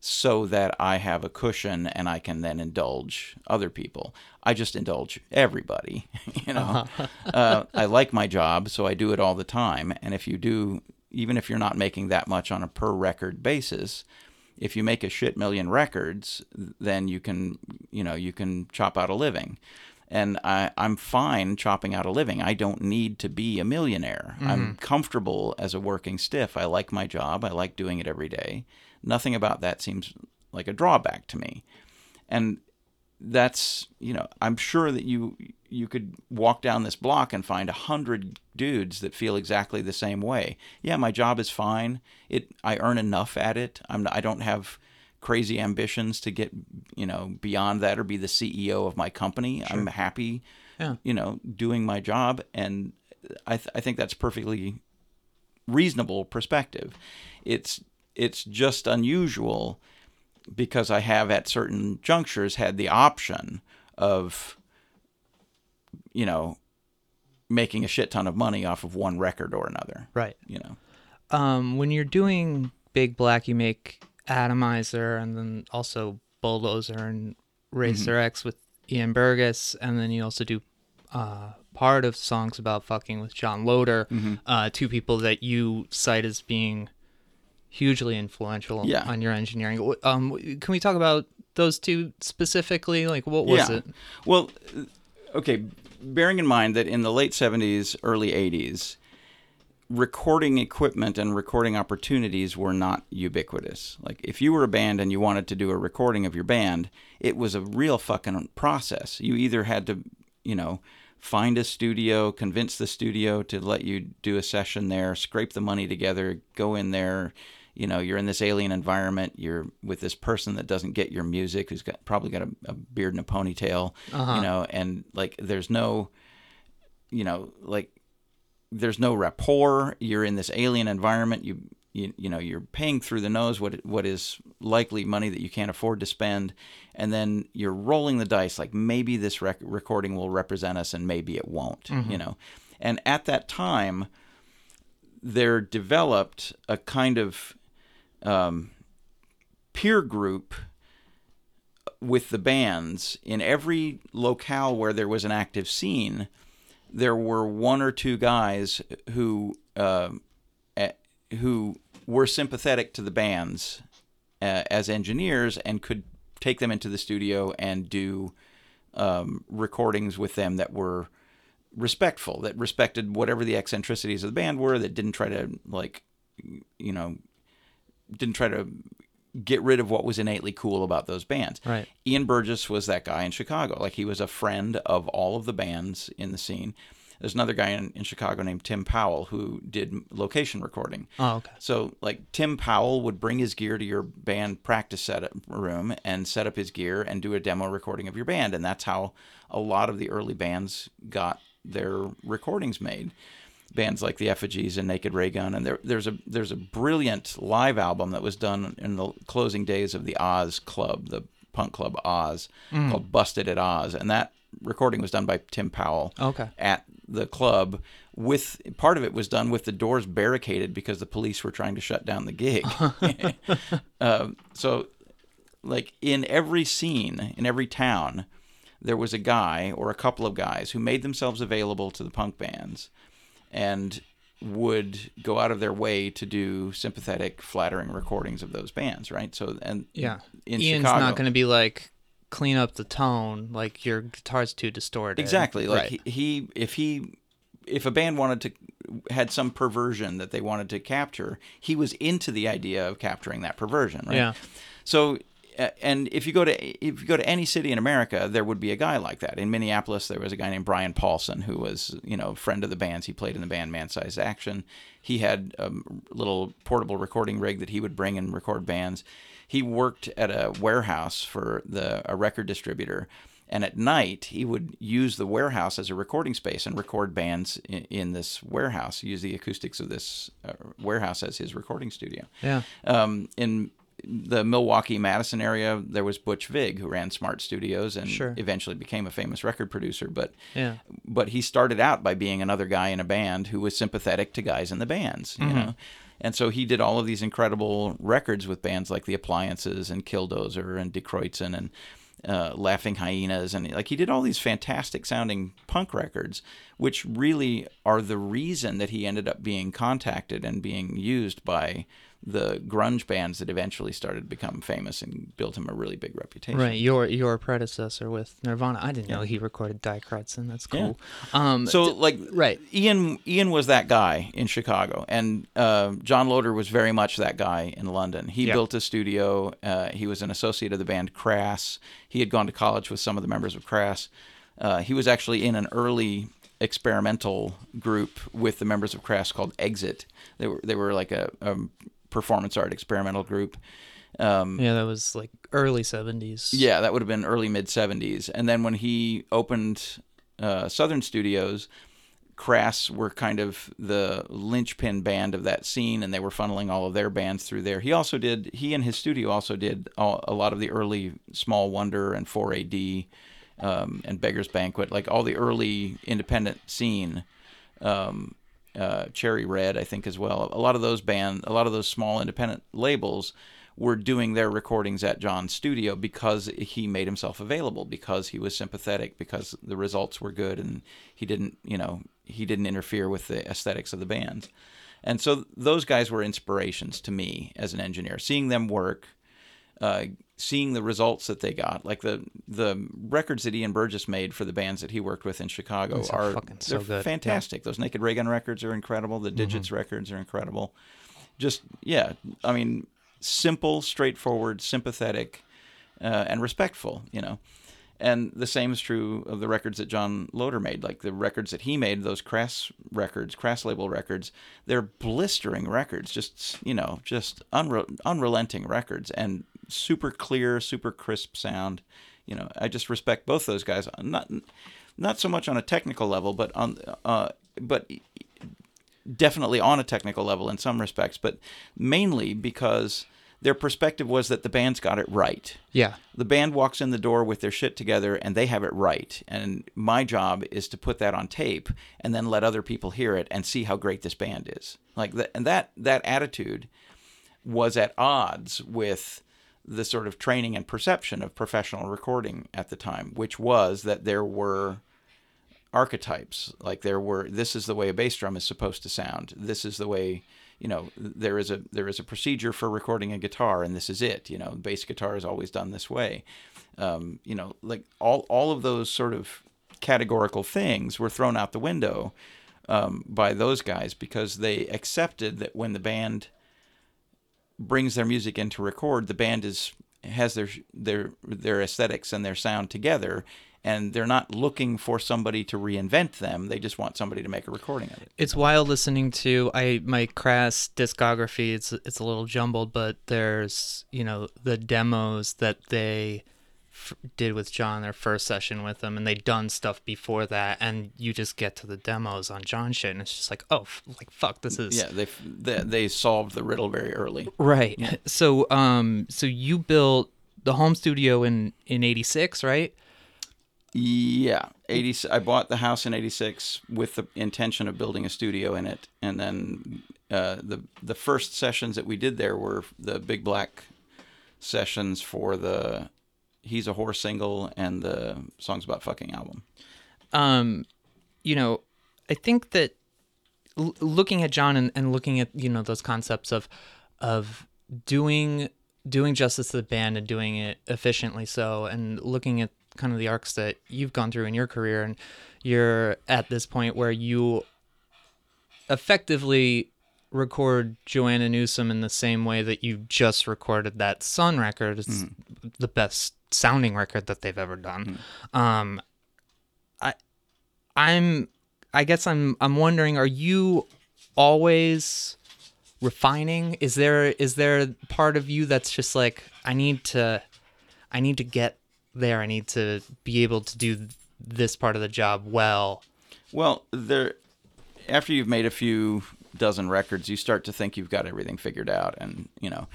so that I have a cushion and I can then indulge other people. I just indulge everybody, you know. uh, I like my job, so I do it all the time. And if you do, even if you're not making that much on a per record basis, if you make a shit million records, then you can, you know, you can chop out a living. And I, I'm fine chopping out a living. I don't need to be a millionaire. I'm mm-hmm. comfortable as a working stiff. I like my job. I like doing it every day. Nothing about that seems like a drawback to me. And that's you know i'm sure that you you could walk down this block and find a hundred dudes that feel exactly the same way yeah my job is fine it i earn enough at it i'm i don't have crazy ambitions to get you know beyond that or be the ceo of my company i'm happy
Yeah.
you know doing my job and i th- i think that's perfectly reasonable perspective it's it's just unusual because I have at certain junctures had the option of, you know, making a shit ton of money off of one record or another.
Right.
You know,
Um, when you're doing Big Black, you make Atomizer and then also Bulldozer and Racer X with Iain Burgess, and then you also do uh, part of songs about fucking with John Loder, uh, two people that you cite as being hugely influential
Yeah.
on your engineering. Um, can we talk about those two specifically? Like, what was
yeah.
it?
Well, okay. Bearing in mind that in the late '70s, early '80s, recording equipment and recording opportunities were not ubiquitous. Like if you were a band and you wanted to do a recording of your band, it was a real fucking process. You either had to, you know, find a studio, convince the studio to let you do a session there, scrape the money together, go in there, you know, you're in this alien environment, you're with this person that doesn't get your music, who's got probably got a, a beard and a ponytail, you uh-huh. know, and like there's no you know, like there's no rapport. You're in this alien environment. You you, you know you're paying through the nose what what is likely money that you can't afford to spend, and then you're rolling the dice. Like maybe this rec- recording will represent us, and maybe it won't. You know, and at that time, there developed a kind of um, peer group with the bands in every locale where there was an active scene there were one or two guys who uh, who were sympathetic to the bands uh, as engineers and could take them into the studio and do um, recordings with them that were respectful, that respected whatever the eccentricities of the band were, that didn't try to like, you know, didn't try to get rid of what was innately cool about those bands.
Right.
Iain Burgess was that guy in Chicago. Like he was a friend of all of the bands in the scene. There's another guy in, in Chicago named Tim Powell who did location recording.
Oh, okay.
So like Tim Powell would bring his gear to your band practice setup uh, room and set up his gear and do a demo recording of your band, and that's how a lot of the early bands got their recordings made. Bands like the Effigies and Naked Raygun, and there, there's a there's a brilliant live album that was done in the closing days of the Oz Club, the punk club Oz, called Busted at Oz, and that recording was done by Tim Powell
Okay.
at the club with part of it was done with the doors barricaded because the police were trying to shut down the gig um, so like in every scene in every town there was a guy or a couple of guys who made themselves available to the punk bands and would go out of their way to do sympathetic flattering recordings of those bands right so and
Yeah.
in
Iain's
Chicago,
not going to be like clean up the tone, like your guitar's too distorted.
Exactly. Like
Right.
he, he, if he, if a band wanted to, had some perversion that they wanted to capture, he was into the idea of capturing that perversion, right?
Yeah.
So, and if you go to if you go to any city in America, there would be a guy like that. In Minneapolis, there was a guy named Brian Paulson who was, you know, a friend of the band's. He played in the band Man Sized Action. He had a little portable recording rig that he would bring and record bands. He worked at a warehouse for the a record distributor. And at night, he would use the warehouse as a recording space and record bands in, in this warehouse. Use the acoustics of this uh, warehouse as his recording studio
Yeah.
um, in the Milwaukee Madison area, there was Butch Vig who ran Smart Studios and
Sure.
eventually became a famous record producer. But
Yeah.
but he started out by being another guy in a band who was sympathetic to guys in the bands, you know. And so he did all of these incredible records with bands like the Appliances and Killdozer and Die Kreuzen and uh, Laughing Hyenas, and like he did all these fantastic sounding punk records, which really are the reason that he ended up being contacted and being used by the grunge bands that eventually started to become famous and built him a really big reputation.
Right, your your predecessor with Nirvana. I didn't know he recorded Die Kreuzen. That's cool. Um,
So like
right.
Iain Iain was that guy in Chicago, and uh, John Loder was very much that guy in London. He
Yeah.
built a studio. Uh, he was an associate of the band Crass. He had gone to college with some of the members of Crass. Uh, he was actually in an early experimental group with the members of Crass called Exit. They were they were like a, a performance art experimental group. Um,
yeah, that was like early seventies.
yeah, that would have been early mid 70s. And then when he opened uh, Southern Studios, Crass were kind of the linchpin band of that scene, and they were funneling all of their bands through there. He also did, he and his studio also did all, a lot of the early Small Wonder and 4AD um, and Beggar's Banquet, like all the early independent scene. Um, uh, Cherry Red, I think, as well. A lot of those band, a lot of those small independent labels were doing their recordings at John's studio because he made himself available, because he was sympathetic, because the results were good, and he didn't, you know, he didn't interfere with the aesthetics of the bands. And so those guys were inspirations to me as an engineer. Seeing them work, uh, seeing the results that they got, like the the records that Iain Burgess made for the bands that he worked with in Chicago
Those are
are
so
they're.
Yeah.
fantastic. Those Naked Raygun records are incredible. The Digits records are incredible. Just yeah, I mean, simple, straightforward, sympathetic, uh, and respectful. You know. And the same is true of the records that John Loder made. Like the records that he made, those Crass records, Crass label records, they're blistering records. Just you know, just unre- unrelenting records, and super clear, super crisp sound. You know, I just respect both those guys. Not not so much on a technical level, but on uh, but definitely on a technical level in some respects, but mainly because their perspective was that the band's got it right
Yeah.
the band walks in the door with their shit together and they have it right and my job is to put that on tape and then let other people hear it and see how great this band is like that and that that attitude was at odds with the sort of training and perception of professional recording at the time which was that there were archetypes like there were this is the way a bass drum is supposed to sound. This is the way you know there is a there is a procedure for recording a guitar and this is it you know bass guitar is always done this way. Um, you know like all all of those sort of categorical things were thrown out the window um, by those guys because they accepted that when the band brings their music in to record the band is has their their their aesthetics and their sound together and they're not looking for somebody to reinvent them they just want somebody to make a recording of it
It's wild listening to I my crass discography. It's it's a little jumbled, but there's you know the demos that they f- did with John their first session with him, and they'd done stuff before that, and you just get to the demos on John shit, and it's just like oh f- like fuck this is
yeah they they, they solved the riddle very early
right. So um so you built the home studio in in '86, right?
Yeah, eighty. I bought the house in '86 with the intention of building a studio in it, and then uh, the the first sessions that we did there were the Big Black sessions for the "He's a Horse" single and the songs about fucking album.
um, you know, I think that l- looking at John and, and looking at you know those concepts of of doing doing justice to the band and doing it efficiently so and looking at kind of the arcs that you've gone through in your career and you're at this point where you effectively record Joanna Newsom in the same way that you just recorded that Sun record. It's the best sounding record that they've ever done. Um, I, I'm, I guess I'm, I'm wondering, are you always refining? Is there, is there part of you that's just like, I need to, I need to get there. I need to be able to do this part of the job well.
Well, there. After you've made a few dozen records, you start to think you've got everything figured out, and you know,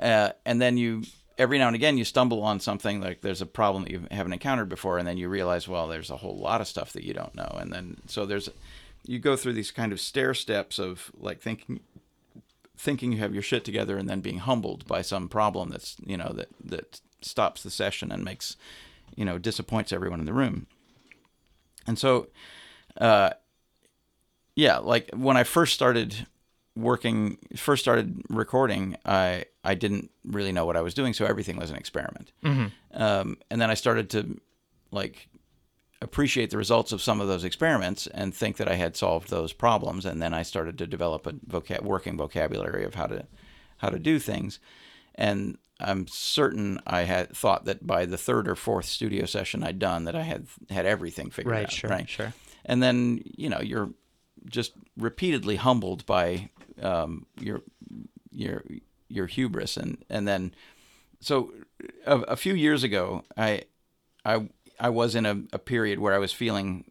uh, and then you every now and again you stumble on something like there's a problem that you haven't encountered before, and then you realize, well, there's a whole lot of stuff that you don't know, and then so there's you go through these kind of stair steps of like thinking thinking you have your shit together and then being humbled by some problem that's you know that that stops the session and makes you know disappoints everyone in the room. And so uh yeah like when i first started working first started recording i i didn't really know what i was doing so everything was an experiment um, and then i started to like appreciate the results of some of those experiments and think that I had solved those problems. And then I started to develop a vocab- working vocabulary of how to how to do things. And I'm certain I had thought that by the third or fourth studio session I'd done that I had had everything figured
Right,
out.
sure,
right.
sure.
And then you know you're just repeatedly humbled by um, your your your hubris and and then so a, a few years ago I I I was in a, a period where I was feeling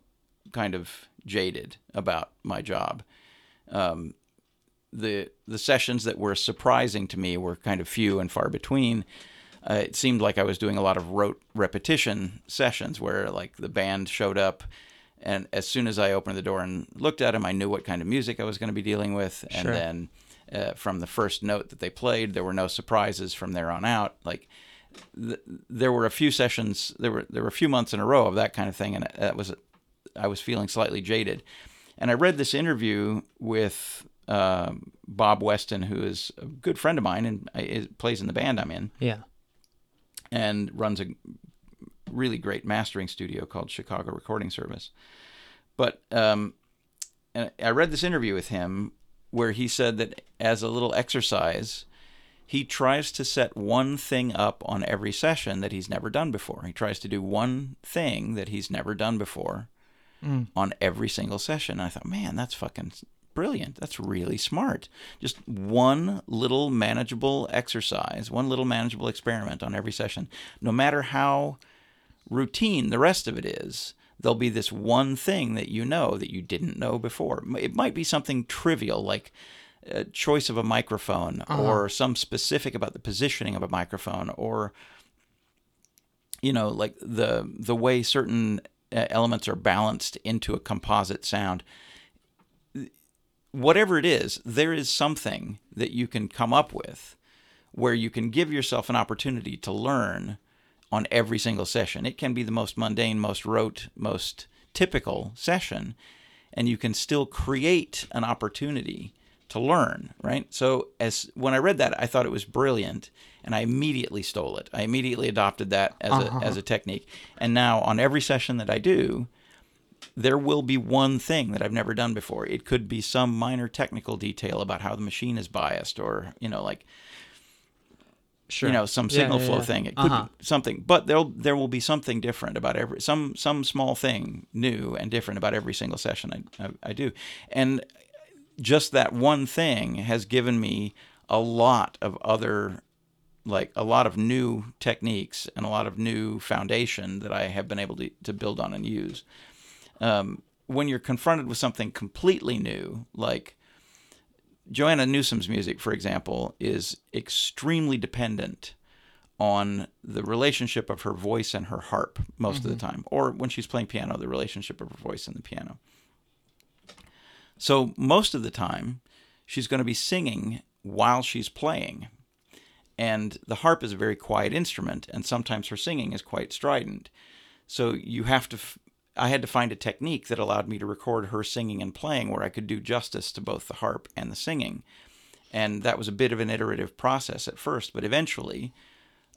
kind of jaded about my job. Um, the the sessions that were surprising to me were kind of few and far between. Uh, it seemed like I was doing a lot of rote repetition sessions where like the band showed up, and as soon as I opened the door and looked at him, I knew what kind of music I was going to be dealing with, and
Sure.
then uh, from the first note that they played, there were no surprises from there on out. Like th- there were a few sessions, there were there were a few months in a row of that kind of thing, and that was I was feeling slightly jaded. And I read this interview with um Bob Weston, who is a good friend of mine and I- is, plays in the band I'm in,
Yeah.
and runs a really great mastering studio called Chicago Recording Service. But um, and I read this interview with him where he said that as a little exercise, he tries to set one thing up on every session that he's never done before. He tries to do one thing that he's never done before on every single session. And I thought, man, that's fucking brilliant. That's really smart. Just one little manageable exercise, one little manageable experiment on every session. No matter how routine the rest of it is, there'll be this one thing that you know that you didn't know before. It might be something trivial like a choice of a microphone or some specific about the positioning of a microphone or you know like the the way certain uh, elements are balanced into a composite sound whatever it is there is something that you can come up with where you can give yourself an opportunity to learn on every single session. It can be the most mundane most rote most typical session and you can still create an opportunity to learn right? So as when i read that i thought it was brilliant and i immediately stole it. I immediately adopted that as a uh-huh. as a technique. And now on every session that i do there will be one thing that I've never done before. It could be some minor technical detail about how the machine is biased or, you know, like
Sure.
you know some
Yeah,
signal
yeah,
flow
yeah.
thing it could
Uh-huh.
be something but there'll there will be something different about every some some small thing new and different about every single session I, I, I do and just that one thing has given me a lot of other like a lot of new techniques and a lot of new foundation that I have been able to, to build on and use um, when you're confronted with something completely new like Joanna Newsom's music, for example, is extremely dependent on the relationship of her voice and her harp most of the mm-hmm. time, or when she's playing piano, the relationship of her voice and the piano. So most of the time, she's going to be singing while she's playing. And the harp is a very quiet instrument, and sometimes her singing is quite strident. So you have to. F- I had to find a technique that allowed me to record her singing and playing where I could do justice to both the harp and the singing. And that was a bit of an iterative process at first, but eventually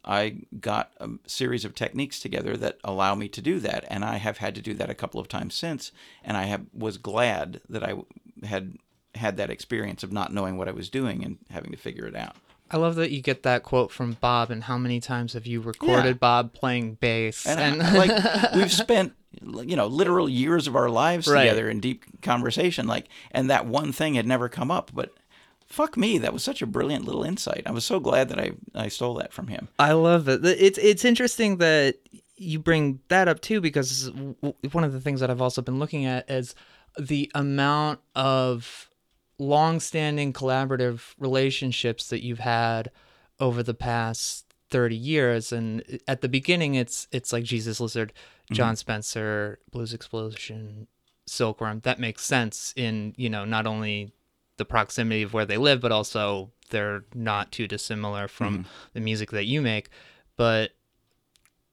I got a series of techniques together that allow me to do that. And I have had to do that a couple of times since. And I have, was glad that I had had that experience of not knowing what I was doing and having to figure it out.
I love that you get that quote from Bob. And how many times have you recorded
Yeah.
Bob playing bass?
and, I- like we've spent you know literal years of our lives
Right.
together in deep conversation like and that one thing had never come up but fuck me that was such a brilliant little insight i was so glad that i i stole that from him
I love it. It's it's interesting that you bring that up too because one of the things that I've also been looking at is the amount of long-standing collaborative relationships that you've had over the past 30 years and at the beginning it's it's like Jesus Lizard, mm-hmm. Jon Spencer, Blues Explosion, Silkworm. That makes sense in, you know, not only the proximity of where they live, but also they're not too dissimilar from mm-hmm. the music that you make. But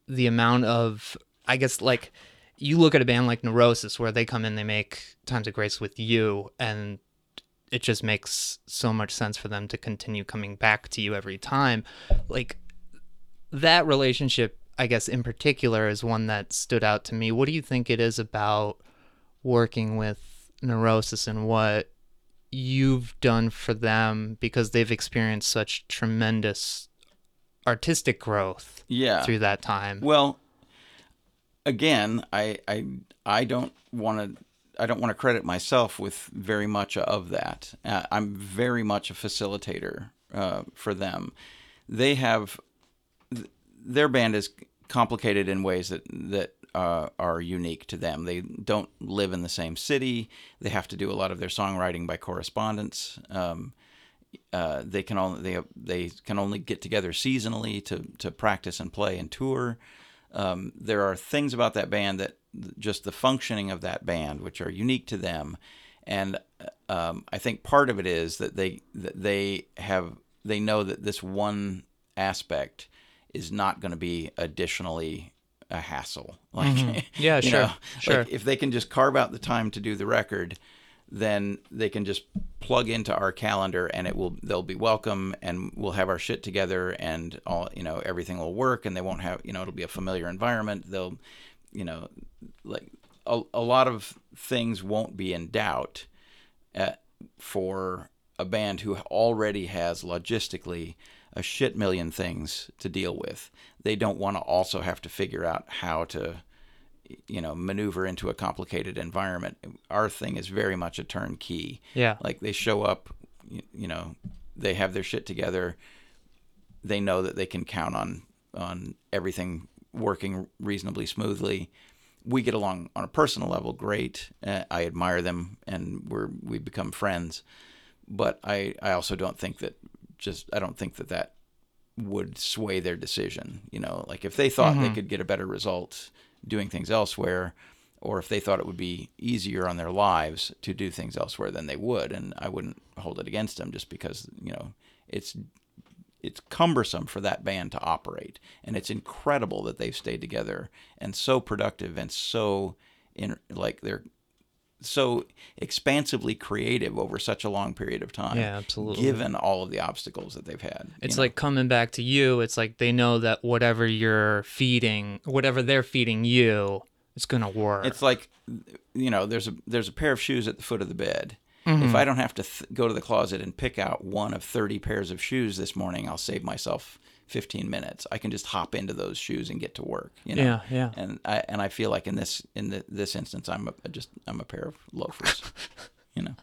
the amount of, I guess, like you look at a band like Neurosis, where they come in, they make Times of Grace with you, and it just makes so much sense for them to continue coming back to you every time. Like that relationship, I guess, in particular, is one that stood out to me. What do you think it is about working with Neurosis and what you've done for them because they've experienced such tremendous artistic growth
Yeah.
through that time?
Well, again, I I I don't want to I don't want to credit myself with very much of that. Uh, I'm very much a facilitator uh, for them. They have th- their band is complicated in ways that that uh, are unique to them. They don't live in the same city. They have to do a lot of their songwriting by correspondence. Um, uh, they can only they they can only get together seasonally to to practice and play and tour. Um, there are things about that band that just the functioning of that band, which are unique to them, and um, I think part of it is that they that they have they know that this one aspect is not going to be additionally a hassle. Like,
Yeah, sure,
know,
sure.
Like if they can just carve out the time to do the record, then they can just plug into our calendar and it will they'll be welcome and we'll have our shit together and all you know everything will work and they won't have you know it'll be a familiar environment they'll you know like a, a lot of things won't be in doubt uh, for a band who already has logistically a shit million things to deal with. They don't want to also have to figure out how to you know maneuver into a complicated environment. Our thing is very much a turnkey.
Yeah.
like they show up you, you know they have their shit together. They know that they can count on on everything working reasonably smoothly. We get along on a personal level great. Uh, i admire them and we're we become friends. But i i also don't think that just i don't think that that would sway their decision you know? Like if they thought they could get a better result doing things elsewhere or if they thought it would be easier on their lives to do things elsewhere then they would and i wouldn't hold it against them just because you know it's it's cumbersome for that band to operate and it's incredible that they've stayed together and so productive and so in like they're so expansively creative over such a long period of time
Yeah, absolutely.
given all of the obstacles that they've had
It's
know?
like coming back to you. It's like they know that whatever you're feeding, whatever they're feeding you, it's gonna work.
It's like, you know, there's a there's a pair of shoes at the foot of the bed.
Mm-hmm.
If I don't have to th- go to the closet and pick out one of 30 pairs of shoes this morning, I'll save myself 15 minutes. I can just hop into those shoes and get to work. You know?
Yeah, yeah.
And I and I feel like in this in the, this instance, I'm a, just I'm a pair of loafers. you know.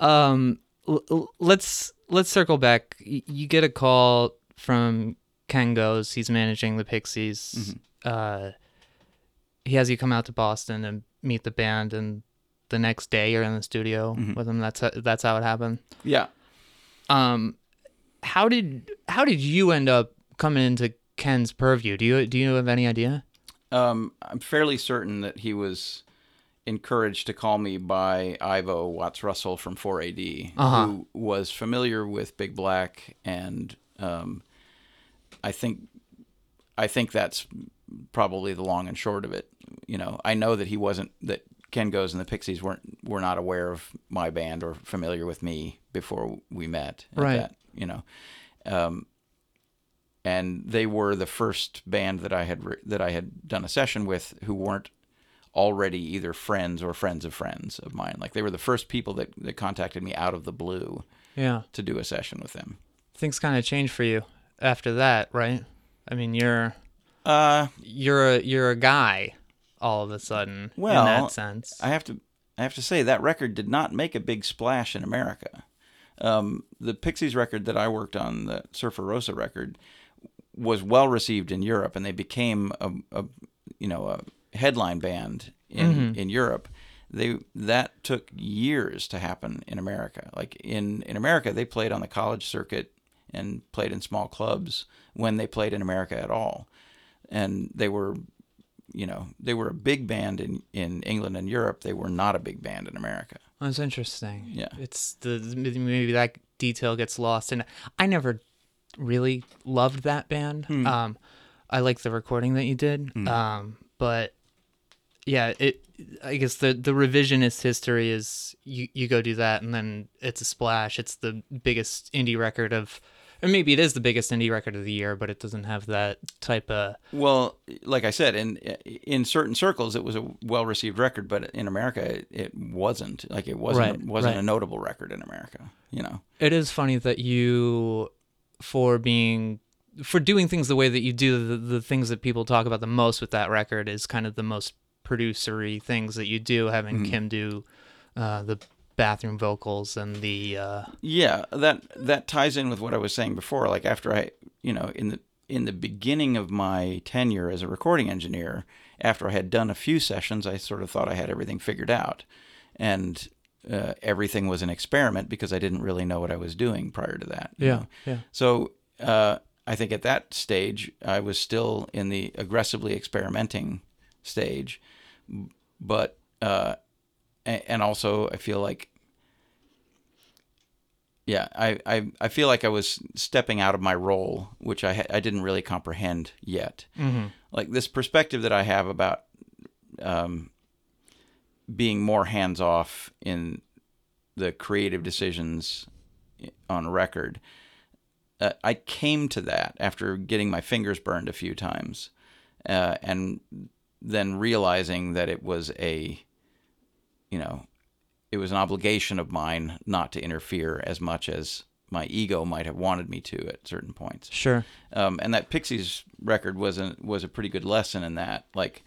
Um, l- let's let's circle back. Y- You get a call from Ken Goes. He's managing the Pixies.
Mm-hmm.
Uh, he has you come out to Boston and meet the band, and the next day you're in the studio
Mm-hmm.
with him. That's how, that's how it happened.
Yeah.
Um, how did how did you end up coming into Ken's purview? Do you do you have any idea?
Um, I'm fairly certain that he was encouraged to call me by Ivo Watts Russell from 4AD,
Uh-huh.
who was familiar with Big Black, and um, I think I think that's probably the long and short of it. You know, I know that he wasn't that Ken Goes and the Pixies weren't were not aware of my band or familiar with me before we met. at
Right.
That, you know, um, and they were the first band that I had re- that I had done a session with who weren't already either friends or friends of friends of mine. Like they were the first people that, that contacted me out of the blue
Yeah,
to do a session with them.
things kind of changed for you after that, right? I mean, you're
Uh,
you're a you're a guy all of a sudden in
Well,
that sense.
I have to I have to say that record did not make a big splash in America. Um, the Pixies record that I worked on, the Surfer Rosa record, was well received in Europe, and they became a, a you know a headline band in in Europe. They that took years to happen in America. Like in in America, they played on the college circuit and played in small clubs when they played in America at all, and they were you know, they were a big band in in England and Europe. They were not a big band in America.
That's interesting.
Yeah.
It's the maybe that detail gets lost, and I never really loved that band.
Hmm.
Um, I like the recording that you did. Um, but yeah, it. I guess the the revisionist history is you you go do that, and then it's a splash. It's the biggest indie record of, or maybe it is the biggest indie record of the year, but it doesn't have that type of.
Well, like I said, in in certain circles, it was a well received record, but in America, it, it wasn't. Like it wasn't
Right,
wasn't
right.
a notable record in America. You know.
It is funny that you, for being, for doing things the way that you do, the, the things that people talk about the most with that record is kind of the most producery things that you do, having Kim do uh, the bathroom vocals and the. Uh,
Yeah, that that ties in with what I was saying before. Like after I, you know, in the in the beginning of my tenure as a recording engineer, after I had done a few sessions, I sort of thought I had everything figured out, and uh, everything was an experiment because I didn't really know what I was doing prior to that. you know.
yeah.
So uh, I think at that stage, I was still in the aggressively experimenting stage, but uh, a- and also I feel like, yeah, I, I, I feel like I was stepping out of my role, which I I didn't really comprehend yet.
Mm-hmm.
Like this perspective that I have about um, being more hands off in the creative decisions on record. Uh, I came to that after getting my fingers burned a few times, uh, and then realizing that it was a, you know, it was an obligation of mine not to interfere as much as my ego might have wanted me to at certain points.
Sure.
Um, and that Pixies record was a, was a pretty good lesson in that. Like,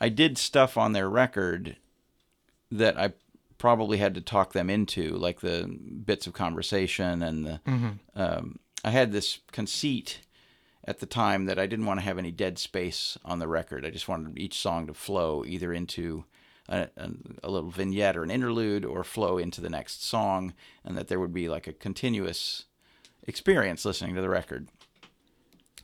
I did stuff on their record that I probably had to talk them into, like the bits of conversation and the. Um, I had this conceit at the time that I didn't want to have any dead space on the record. I just wanted each song to flow either into a, a, a little vignette or an interlude or flow into the next song, and that there would be like a continuous experience listening to the record.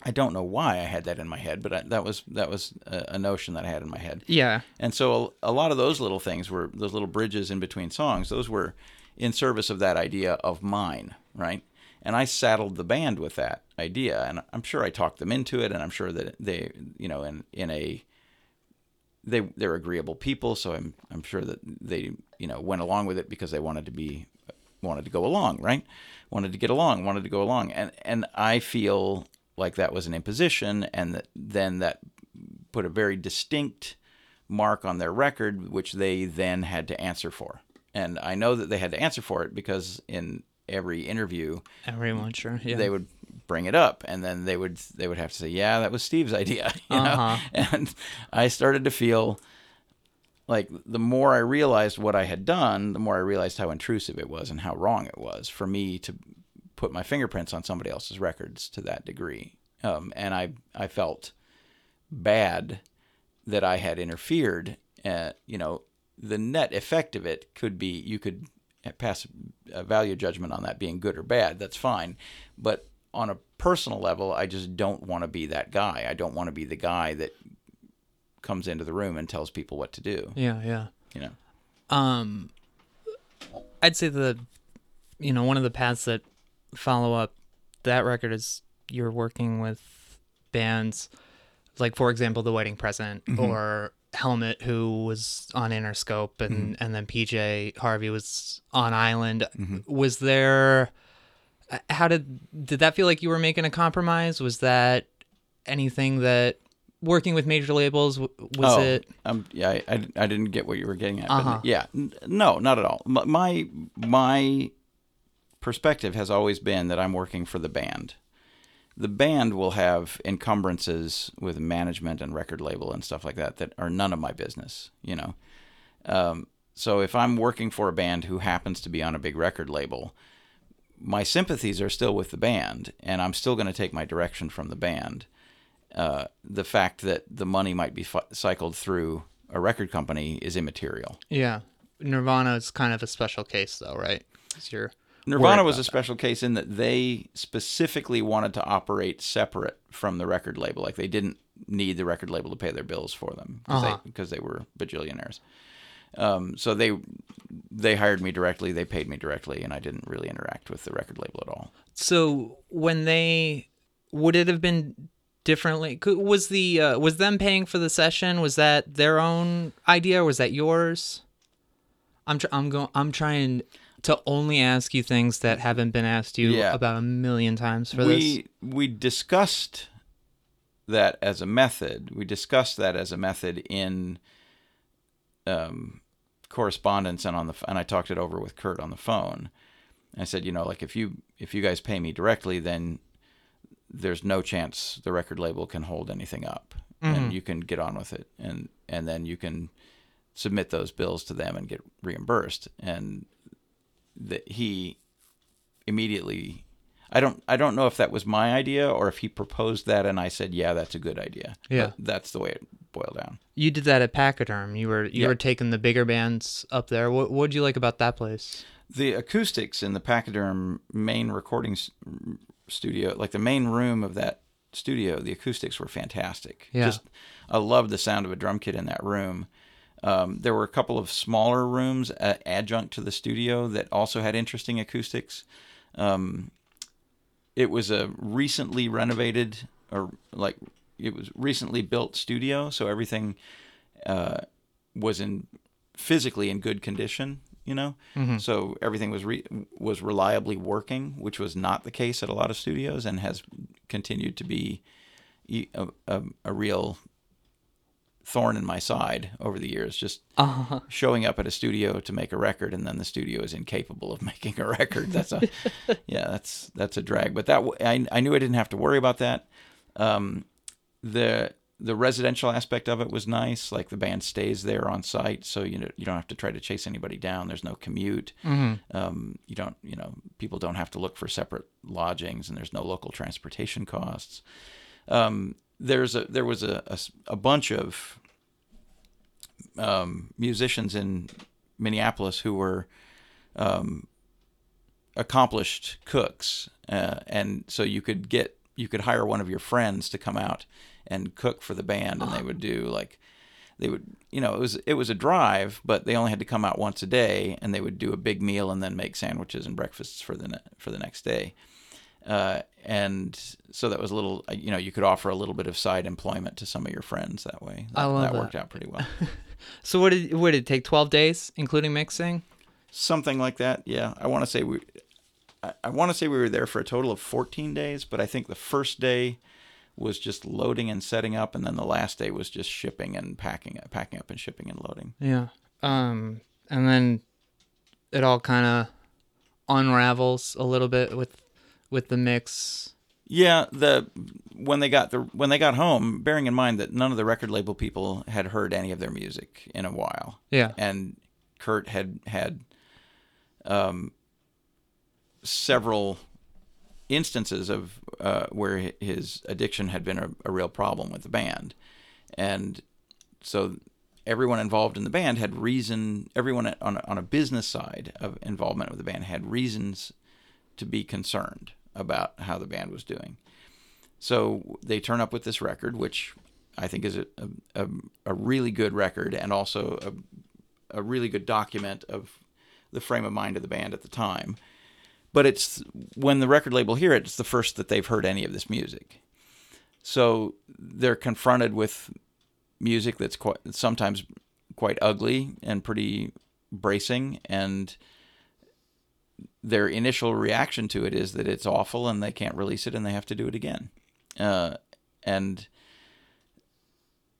I don't know why I had that in my head, but I, that was that was a, a notion that I had in my head.
Yeah.
And so a, a lot of those little things were those little bridges in between songs. Those were in service of that idea of mine, right? And I saddled the band with that idea, and I'm sure I talked them into it, and I'm sure that they, you know, in in a they they're agreeable people, so I'm I'm sure that they you know went along with it because they wanted to be wanted to go along, right? Wanted to get along, wanted to go along, and and I feel like that was an imposition, and that then that put a very distinct mark on their record, which they then had to answer for. And I know that they had to answer for it because in every interview
Everyone, sure. Yeah.
they would bring it up, and then they would they would have to say, "Yeah, that was Steve's idea," you know.
Uh-huh.
And I started to feel like the more I realized what I had done, the more I realized how intrusive it was and how wrong it was for me to put my fingerprints on somebody else's records to that degree. Um, and I I felt bad that I had interfered. Uh, you know, the net effect of it could be you could pass a value judgment on that being good or bad. That's fine, but on a personal level, I just don't want to be that guy. I don't want to be the guy that comes into the room and tells people what to do.
yeah. Yeah.
You know.
Um, I'd say the, you know, one of the paths that follow up that record is you're working with bands, like for example, The Wedding Present mm-hmm. or Helmet, who was on Interscope, and mm-hmm. and then PJ Harvey was on Island. Mm-hmm. Was there? How did did that feel like you were making a compromise? Was that anything that working with major labels was
oh,
it?
Um, yeah, I, I, I didn't get what you were getting at.
Uh-huh.
But yeah, n- no, not at all. My my perspective has always been that I'm working for the band. The band will have encumbrances with management and record label and stuff like that that are none of my business. You know, um, so if I'm working for a band who happens to be on a big record label, my sympathies are still with the band, and I'm still going to take my direction from the band. Uh, the fact that the money might be cycled through a record company is immaterial.
Yeah. Nirvana is kind of a special case, though, right? 'Cause you're
Nirvana was a
about
special case in that they specifically wanted to operate separate from the record label. Like they didn't need the record label to pay their bills for them because
Uh-huh.
they, because they were bajillionaires. Um, so they they hired me directly. They paid me directly, and I didn't really interact with the record label at all.
So when they would it have been differently? Was the uh, was them paying for the session? Was that their own idea? or Was that yours? I'm tr- I'm going I'm trying to only ask you things that haven't been asked you
Yeah.
about a million times for this.
we we discussed that as a method. We discussed that as a method in um, correspondence and on the and I talked it over with Kurt on the phone. I said, you know, like if you if you guys pay me directly, then there's no chance the record label can hold anything up, and mm-hmm. you can get on with it, and and then you can submit those bills to them and get reimbursed. And that he immediately I don't I don't know if that was my idea or if he proposed that and I said, "Yeah, that's a good idea."
Yeah.
But that's the way it boiled down.
You did that at Pachyderm. You were you
Yeah.
were taking the bigger bands up there. What what'd you like about that place?
The acoustics in the Pachyderm main recording studio, like the main room of that studio, the acoustics were fantastic.
Yeah.
Just I loved the sound of a drum kit in that room. Um, there were a couple of smaller rooms uh, adjunct to the studio that also had interesting acoustics. Um, it was a recently renovated or like it was recently built studio, so everything uh, was in physically in good condition. You know, so everything was re- was reliably working, which was not the case at a lot of studios, and has continued to be a real thorn in my side over the years. Just
Uh,
showing up at a studio to make a record and then the studio is incapable of making a record that's a yeah that's that's a drag but that I, I knew i didn't have to worry about that um, the the residential aspect of it was nice like the band stays there on site so you know you don't have to try to chase anybody down there's no commute. Um, you don't you know people don't have to look for separate lodgings and there's no local transportation costs. Um, there's a there was a a bunch of um, musicians in Minneapolis who were um, accomplished cooks, uh, and so you could get you could hire one of your friends to come out and cook for the band, and they would do like they would you know it was it was a drive, but they only had to come out once a day, and they would do a big meal and then make sandwiches and breakfasts for the ne- for the next day. Uh, and so that was a little, uh, you know, you could offer a little bit of side employment to some of your friends that way. That,
I love
that
that.
worked out pretty well.
so what did what did it take? Twelve days, including mixing.
something like that. Yeah, I want to say we, I, I want to say we were there for a total of 14 days, but I think the first day was just loading and setting up, and then the last day was just shipping and packing, packing up and shipping and loading.
Yeah. Um, and then it all kind of unravels a little bit with with the mix.
Yeah, the when they got the when they got home, bearing in mind that none of the record label people had heard any of their music in a while.
Yeah.
and Kurt had had um, several instances of uh, where his addiction had been a, a real problem with the band, and so everyone involved in the band had reason. Everyone on on a business side of involvement with the band had reasons to be concerned about how the band was doing. So they turn up with this record, which I think is a, a, a really good record and also a, a really good document of the frame of mind of the band at the time. But it's when the record label hear it, it's the first that they've heard any of this music. So they're confronted with music that's quite sometimes quite ugly and pretty bracing and their initial reaction to it is that it's awful and they can't release it and they have to do it again. Uh, and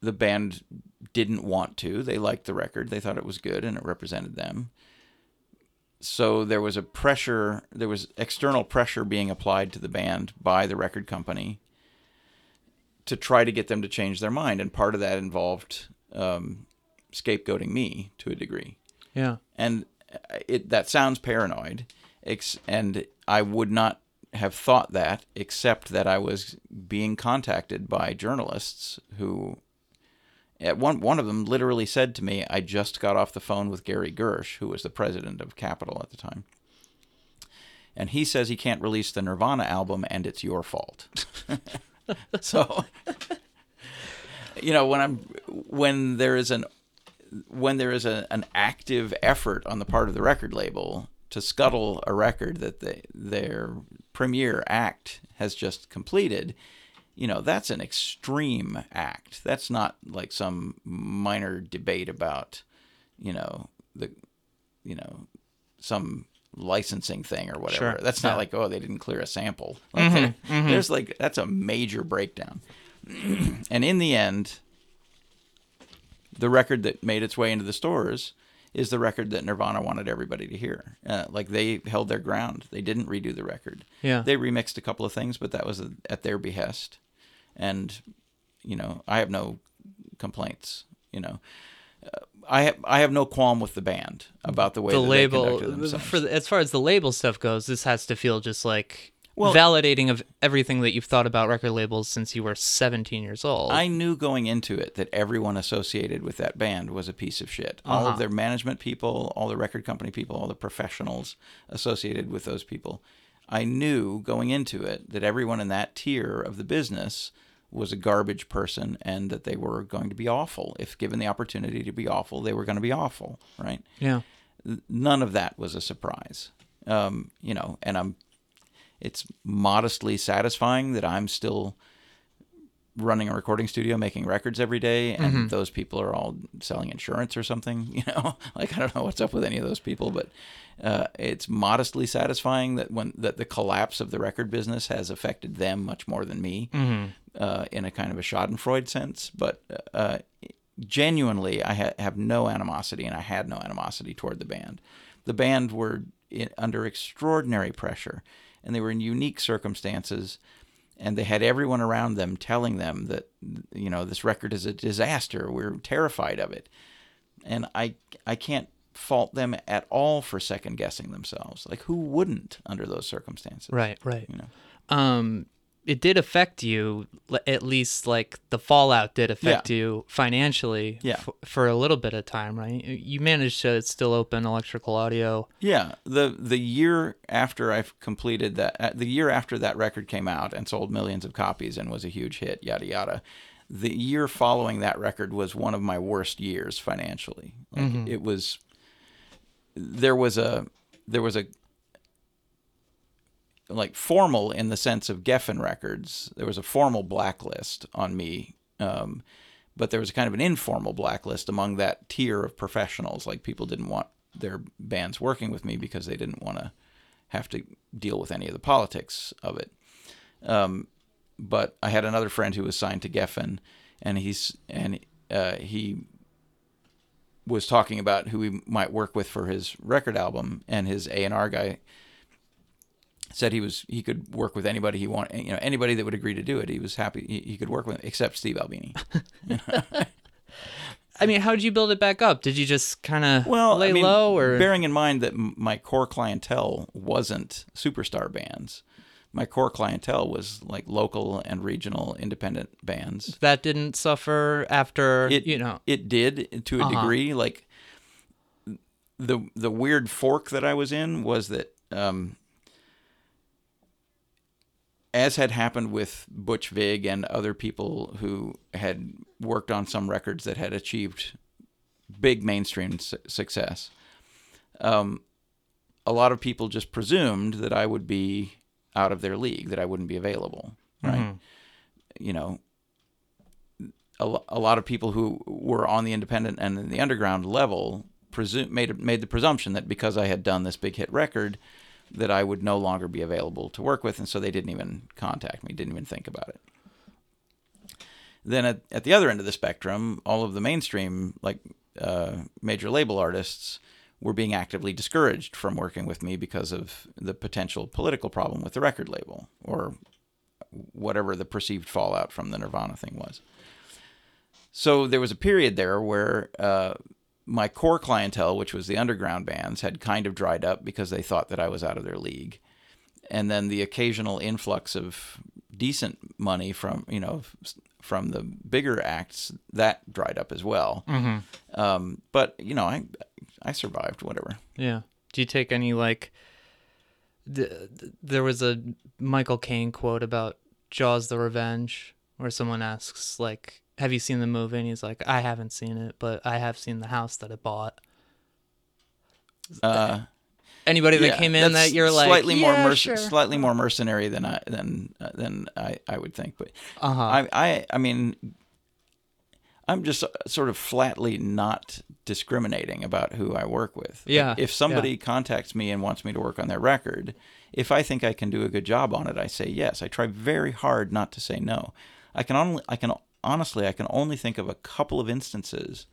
the band didn't want to. They liked the record. They thought it was good and it represented them. So there was a pressure, there was external pressure being applied to the band by the record company to try to get them to change their mind. And part of that involved um, scapegoating me to a degree
Yeah.
and it that sounds paranoid ex- and i would not have thought that except that i was being contacted by journalists who at one one of them literally said to me i just got off the phone with gary gersh who was the president of capitol at the time. And he says he can't release the nirvana album and it's your fault. So you know when I'm when there is an when there is a, an active effort on the part of the record label to scuttle a record that they, their premier act has just completed, you know, that's an extreme act. That's not like some minor debate about, you know, the, you know, some licensing thing or whatever.
Sure.
That's not
Yeah.
like, oh, they didn't clear a sample. Like, mm-hmm, there- mm-hmm. There's like, that's a major breakdown. and in the end, the record that made its way into the stores is the record that Nirvana wanted everybody to hear. Uh, like they held their ground. They didn't redo the record.
Yeah.
They remixed a couple of things, but that was at their behest. And you know, I have no complaints. You know, uh, I have I have no qualm with the band about the way
the label for the, as far as the label stuff goes, this has to feel just like
Well-
validating of everything that you've thought about record labels since you were 17 years old.
I knew going into it that everyone associated with that band was a piece of shit. All
Uh-huh.
of their management people, all the record company people, all the professionals associated with those people. I knew going into it that everyone in that tier of the business was a garbage person and that they were going to be awful. If given the opportunity to be awful, they were going to be awful, right?
yeah.
none of that was a surprise. Um, you know, and I'm it's modestly satisfying that I'm still running a recording studio making records every day and those people are all selling insurance or something, you know. like I don't know what's up with any of those people, but uh, it's modestly satisfying that when that the collapse of the record business has affected them much more than me uh, in a kind of a Schadenfreude sense. But uh, genuinely, I ha- have no animosity, and I had no animosity toward the band. The band were in, under extraordinary pressure, and they were in unique circumstances, and they had everyone around them telling them that you know this record is a disaster. We're terrified of it, and I I can't fault them at all for second guessing themselves. Like who wouldn't under those circumstances?
Right, right.
You know.
Um it did affect you at least like the fallout did affect you financially
Yeah.
f- for a little bit of time, right? You managed to still open electrical audio.
Yeah, the the year after I've completed that, uh, the year after that record came out and sold millions of copies and was a huge hit, yada yada. The year following that record was one of my worst years financially. Like it was, there was a, there was a, like formal in the sense of Geffen Records. There was a formal blacklist on me, um, but there was kind of an informal blacklist among that tier of professionals. Like people didn't want their bands working with me because they didn't want to have to deal with any of the politics of it. Um, but I had another friend who was signed to Geffen, and he's and uh, he was talking about who he might work with for his record album, and his A and R guy said he was he could work with anybody he want you know anybody that would agree to do it. He was happy he, he could work with except Steve Albini.
I mean, how did you build it back up? Did you just kind of
Well,
lay
I mean,
low or
bearing in mind that my core clientele wasn't superstar bands. My core clientele was like local and regional independent bands.
that didn't suffer after,
It
you know.
it did to a
Uh-huh.
degree. Like the the weird fork that I was in was that um, as had happened with Butch Vig and other people who had worked on some records that had achieved big mainstream su- success, um, a lot of people just presumed that I would be out of their league, that I wouldn't be available, right? You know, a, a lot of people who were on the independent and the underground level presume made made the presumption that because I had done this big hit record, that I would no longer be available to work with, and so they didn't even contact me, didn't even think about it. Then at, at the other end of the spectrum, all of the mainstream like uh, major label artists were being actively discouraged from working with me because of the potential political problem with the record label or whatever the perceived fallout from the Nirvana thing was. So there was a period there where uh, my core clientele, which was the underground bands, had kind of dried up because they thought that I was out of their league. And then the occasional influx of decent money from you know from the bigger acts that dried up as well. Um, but you know, I I survived. Whatever.
Yeah. Do you take any like? Th- th- there was a Michael Caine quote about Jaws: The Revenge, where someone asks like, "Have you seen the movie?" And he's like, "I haven't seen it, but I have seen the house that I bought."
Uh,
Anybody that
yeah,
came in that you're like
slightly more
yeah,
merc-
sure.
slightly more mercenary than I than uh, than I, I would think. But
Uh-huh.
I I I mean, I'm just sort of flatly not discriminating about who I work with.
Yeah,
If somebody contacts me and wants me to work on their record, if I think I can do a good job on it, I say yes. I try very hard not to say no. I can only I can honestly I can only think of a couple of instances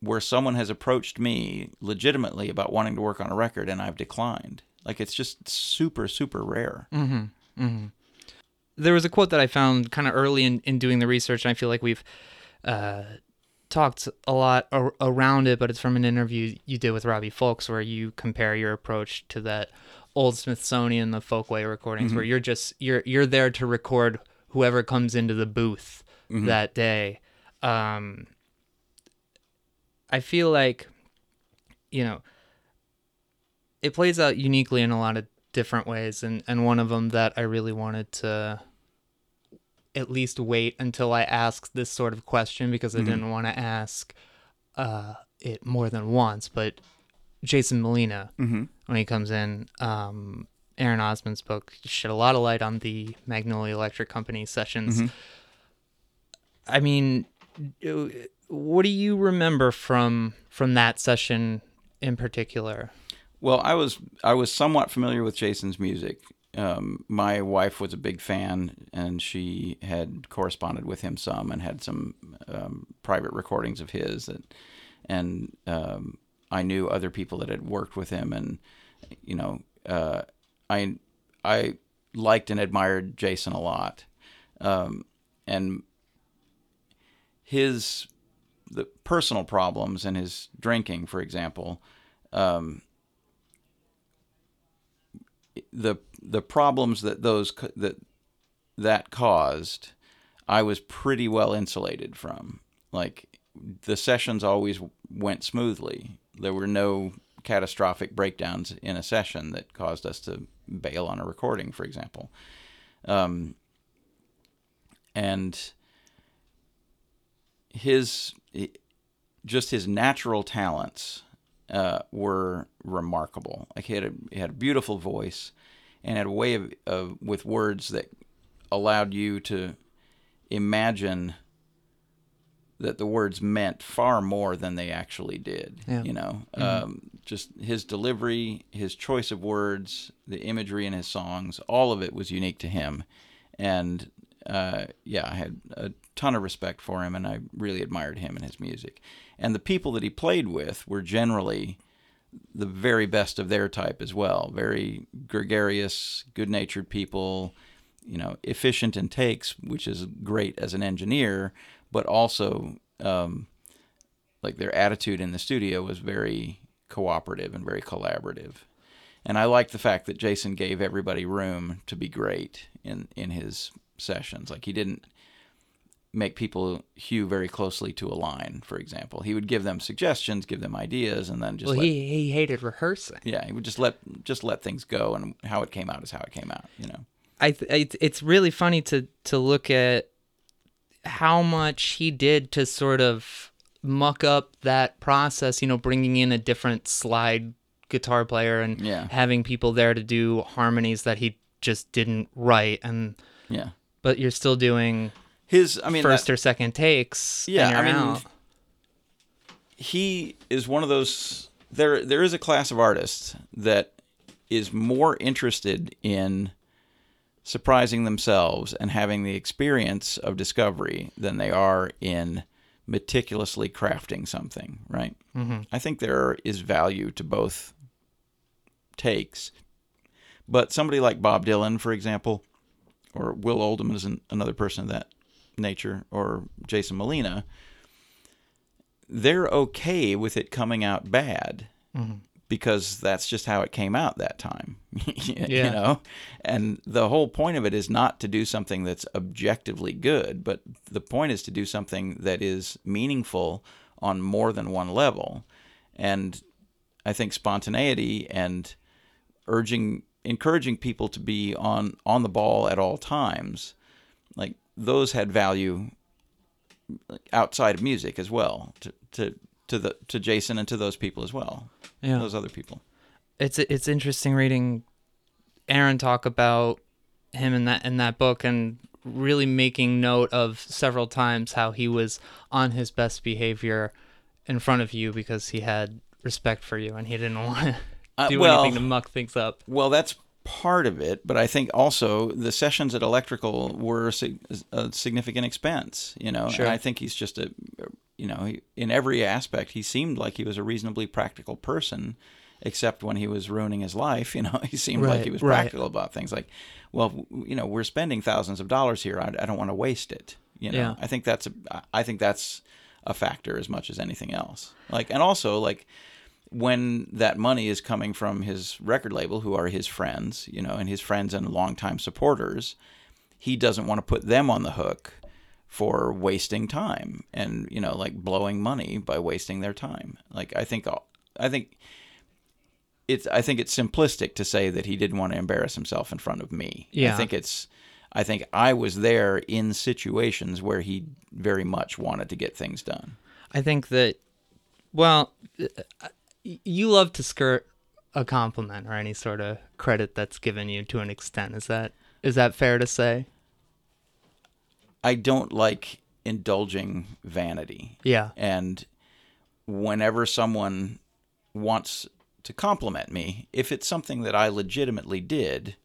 where someone has approached me legitimately about wanting to work on a record and I've declined. Like it's just super super rare. Mm-hmm. Mm-hmm.
there was a quote that I found kind of early in, in doing the research, and I feel like we've uh, talked a lot ar- around it, but it's from an interview you did with Robbie Fulks where you compare your approach to that old Smithsonian, the Folkway recordings, where mm-hmm. you're just you're you're there to record whoever comes into the booth that day. Um, I feel like, you know, it plays out uniquely in a lot of different ways and and one of them that I really wanted to at least wait until I asked this sort of question because I didn't want to ask uh it more than once but Jason Molina when he comes in um Erin Osmon's book shed a lot of light on the Magnolia Electric Company sessions I mean what do you remember from from that session in particular
Well, I was I was somewhat familiar with Jason's music. Um, my wife was a big fan, and she had corresponded with him some, and had some um, private recordings of his. That, and um, I knew other people that had worked with him, and you know, uh, I I liked and admired Jason a lot, um, and his the personal problems and his drinking, for example. Um, the the problems that those that that caused, I was pretty well insulated from. Like the sessions always went smoothly. There were no catastrophic breakdowns in a session that caused us to bail on a recording, for example. Um, and his just his natural talents uh, were remarkable. Like he had a he had a beautiful voice, and had a way of, of with words that allowed you to imagine that the words meant far more than they actually did.
Yeah.
You know, um, just his delivery, his choice of words, the imagery in his songs, all of it was unique to him, and uh, yeah, I had a ton of respect for him, and I really admired him and his music. And the people that he played with were generally the very best of their type as well. Very gregarious, good-natured people, you know, efficient in takes, which is great as an engineer, but also um, like their attitude in the studio was very cooperative and very collaborative. And I like the fact that Jason gave everybody room to be great in in his sessions. Like he didn't make people hew very closely to a line, for example. He would give them suggestions, give them ideas, and then just
well
let,
he he hated rehearsing
yeah, he would just let just let things go, and how it came out is how it came out. You know.
I, th- it's really funny to to look at how much he did to sort of muck up that process, you know, bringing in a different slide guitar player and
Yeah.
having people there to do harmonies that he just didn't write and
Yeah.
but you're still doing
His, I mean,
first
that-
or second takes
Yeah, I mean,
out.
he is one of those there there is a class of artists that is more interested in surprising themselves and having the experience of discovery than they are in meticulously crafting something right? Mm-hmm. i think there is value to both takes. But somebody like bob dylan for example or will oldham is an, another person of that nature or jason molina they're okay with it coming out bad because that's just how it came out that time you
Yeah.
know and the whole point of it is not to do something that's objectively good but the point is to do something that is meaningful on more than one level and i think spontaneity and urging encouraging people to be on on the ball at all times like those had value outside of music as well to to to the to Jason and to those people as well.
Yeah.
Those other people.
it's it's interesting reading Erin talk about him in that in that book and really making note of several times how he was on his best behavior in front of you because he had respect for you and he didn't want to
Uh,
do
well-
anything to muck things up.
Well, that's part of it, but I think also the sessions at Electrical were a, significant expense. You know,
Sure.
and I think he's just a, you know, in every aspect, he seemed like he was a reasonably practical person, except when he was ruining his life. You know, he seemed like he was
right.
practical about things like, well, you know, we're spending thousands of dollars here. I, I don't want to waste it. You know,
Yeah.
I think that's a, I think that's a factor as much as anything else. Like, and also like when that money is coming from his record label, who are his friends, you know, and his friends and longtime supporters, he doesn't want to put them on the hook for wasting time and you know like blowing money by wasting their time. Like I think I think it's I think it's simplistic to say that he didn't want to embarrass himself in front of me.
Yeah.
I think it's I think I was there in situations where he very much wanted to get things done.
I think that, well, you love to skirt a compliment or any sort of credit that's given you to an extent. Is that is that fair to say?
I don't like indulging vanity.
Yeah.
And whenever someone wants to compliment me, if it's something that I legitimately did,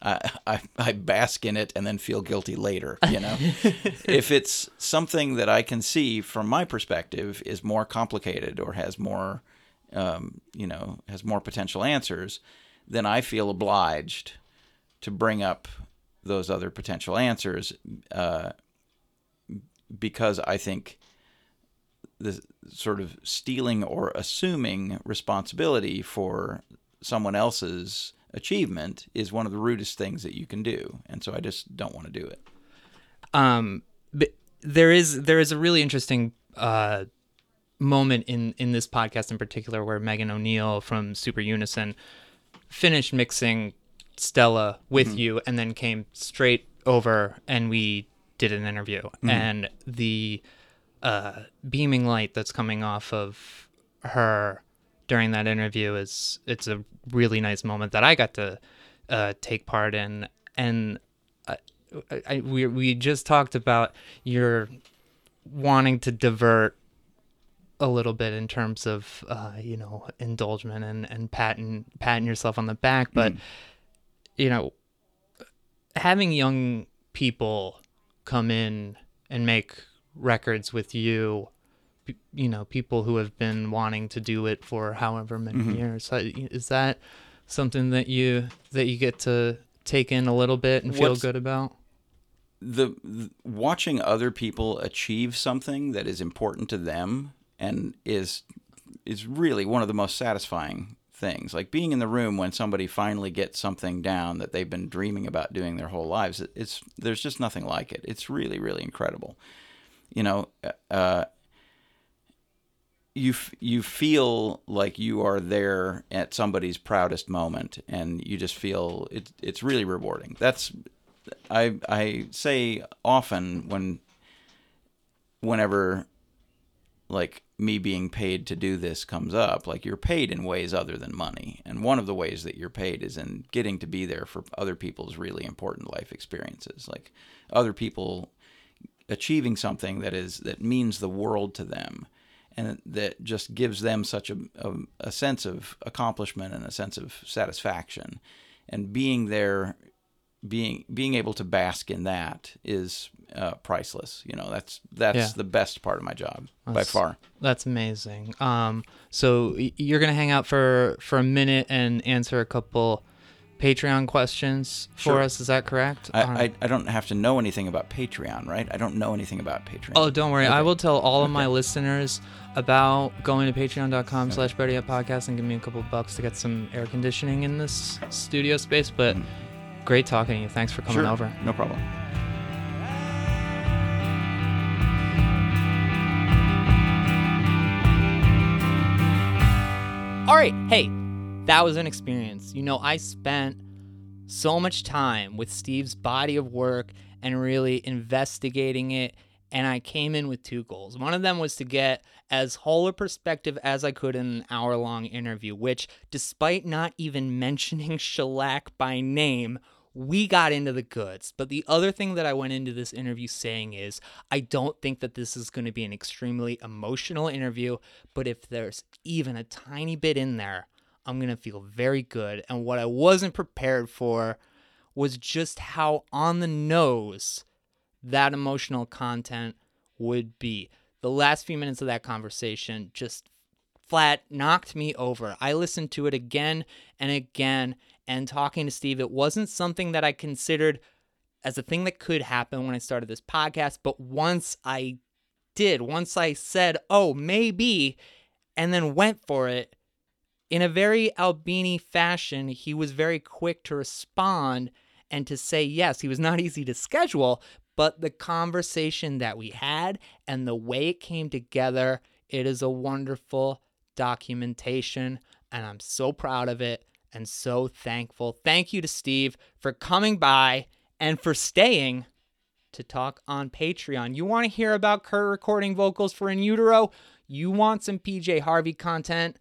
I, I, I bask in it and then feel guilty later, you know? if it's something that I can see from my perspective is more complicated or has more, um, you know, has more potential answers, then I feel obliged to bring up those other potential answers uh, because I think the sort of stealing or assuming responsibility for someone else's achievement is one of the rudest things that you can do, and so I just don't want to do it.
um but there is there is a really interesting uh moment in in this podcast in particular where Megan O'Neill from Super Unison finished mixing Stella with you and then came straight over and we did an interview. And the uh beaming light that's coming off of her during that interview is it's a really nice moment that I got to uh take part in. And I, I, we we just talked about your wanting to divert a little bit in terms of uh, you know indulgement and and patting patting yourself on the back, but you know having young people come in and make records with you you know people who have been wanting to do it for however many years uh, is that something that you that you get to take in a little bit and feel
What's-
good about?
the, the watching other people achieve something that is important to them and is is really one of the most satisfying things. Like being in the room when somebody finally gets something down that they've been dreaming about doing their whole lives it- it's there's just nothing like it. It's really really incredible. You know uh you f- you feel like you are there at somebody's proudest moment and you just feel it, it's really rewarding. That's I I say often when whenever like me being paid to do this comes up, like you're paid in ways other than money. And one of the ways that you're paid is in getting to be there for other people's really important life experiences. Like other people achieving something that is that means the world to them and that just gives them such a, a, a sense of accomplishment and a sense of satisfaction and being there being being able to bask in that is uh, priceless. You know, that's that's
Yeah.
the best part of my job by far.
That's amazing. Um, so you're gonna hang out for for a minute and answer a couple Patreon questions for
Sure.
us. Is that correct?
I, I, I don't have to know anything about Patreon, right? I don't know anything about Patreon.
Oh, don't worry. I will tell all of my listeners about going to patreon.com slash Up Podcast and give me a couple bucks to get some air conditioning in this studio space. But great talking to you. Thanks for coming
sure,
over.
no problem.
All right, hey, that was an experience. You know, I spent so much time with Steve's body of work and really investigating it and I came in with two goals. One of them was to get as whole a perspective as I could in an hour long interview, which, despite not even mentioning shellac by name, we got into the goods. But the other thing that I went into this interview saying is I don't think that this is going to be an extremely emotional interview, but if there's even a tiny bit in there, I'm going to feel very good. And what I wasn't prepared for was just how on the nose that emotional content would be. The last few minutes of that conversation just flat knocked me over. I listened to it again and again and talking to Steve, it wasn't something that I considered as a thing that could happen when I started this podcast. But once I did, once I said, oh, maybe, and then went for it, in a very Albini fashion, he was very quick to respond and to say yes. He was not easy to schedule, but the conversation that we had and the way it came together, it is a wonderful documentation, and I'm so proud of it and so thankful. Thank you to Steve for coming by and for staying to talk on Patreon. You want to hear about Kurt recording vocals for In Utero? You want some PJ Harvey content?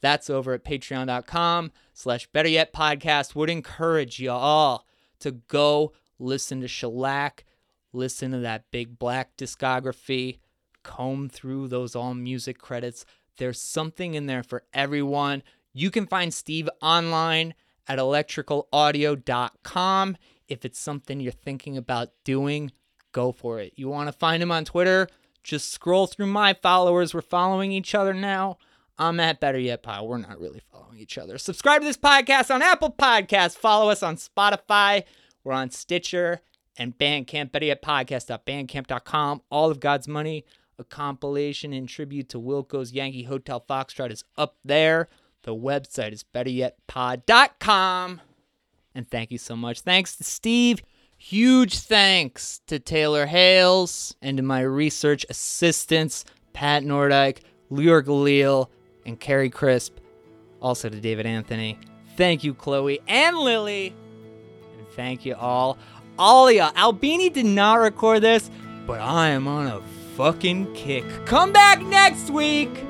That's over at patreon.com slash better yet podcast. Would encourage you all to go listen to Shellac, listen to that big black discography, comb through those all music credits. There's something in there for everyone. You can find Steve online at electricalaudio.com. If it's something you're thinking about doing, go for it. You want to find him on Twitter? Just scroll through my followers. We're following each other now. I'm at Better Yet Pod. We're not really following each other. Subscribe to this podcast on Apple Podcasts. Follow us on Spotify. We're on Stitcher and Bandcamp. Better Yet Podcast.bandcamp.com. All of God's Money, a compilation in tribute to Wilco's Yankee Hotel Foxtrot, is up there. The website is betteryetpod.com. And thank you so much. Thanks to Steve. Huge thanks to Taylor Hales and to my research assistants, Pat Nordyke, Lior Galil, and Carrie Crisp. Also to David Anthony. Thank you, Chloe and Lily. And thank you all. Alia, Albini did not record this, but I am on a fucking kick. Come back next week.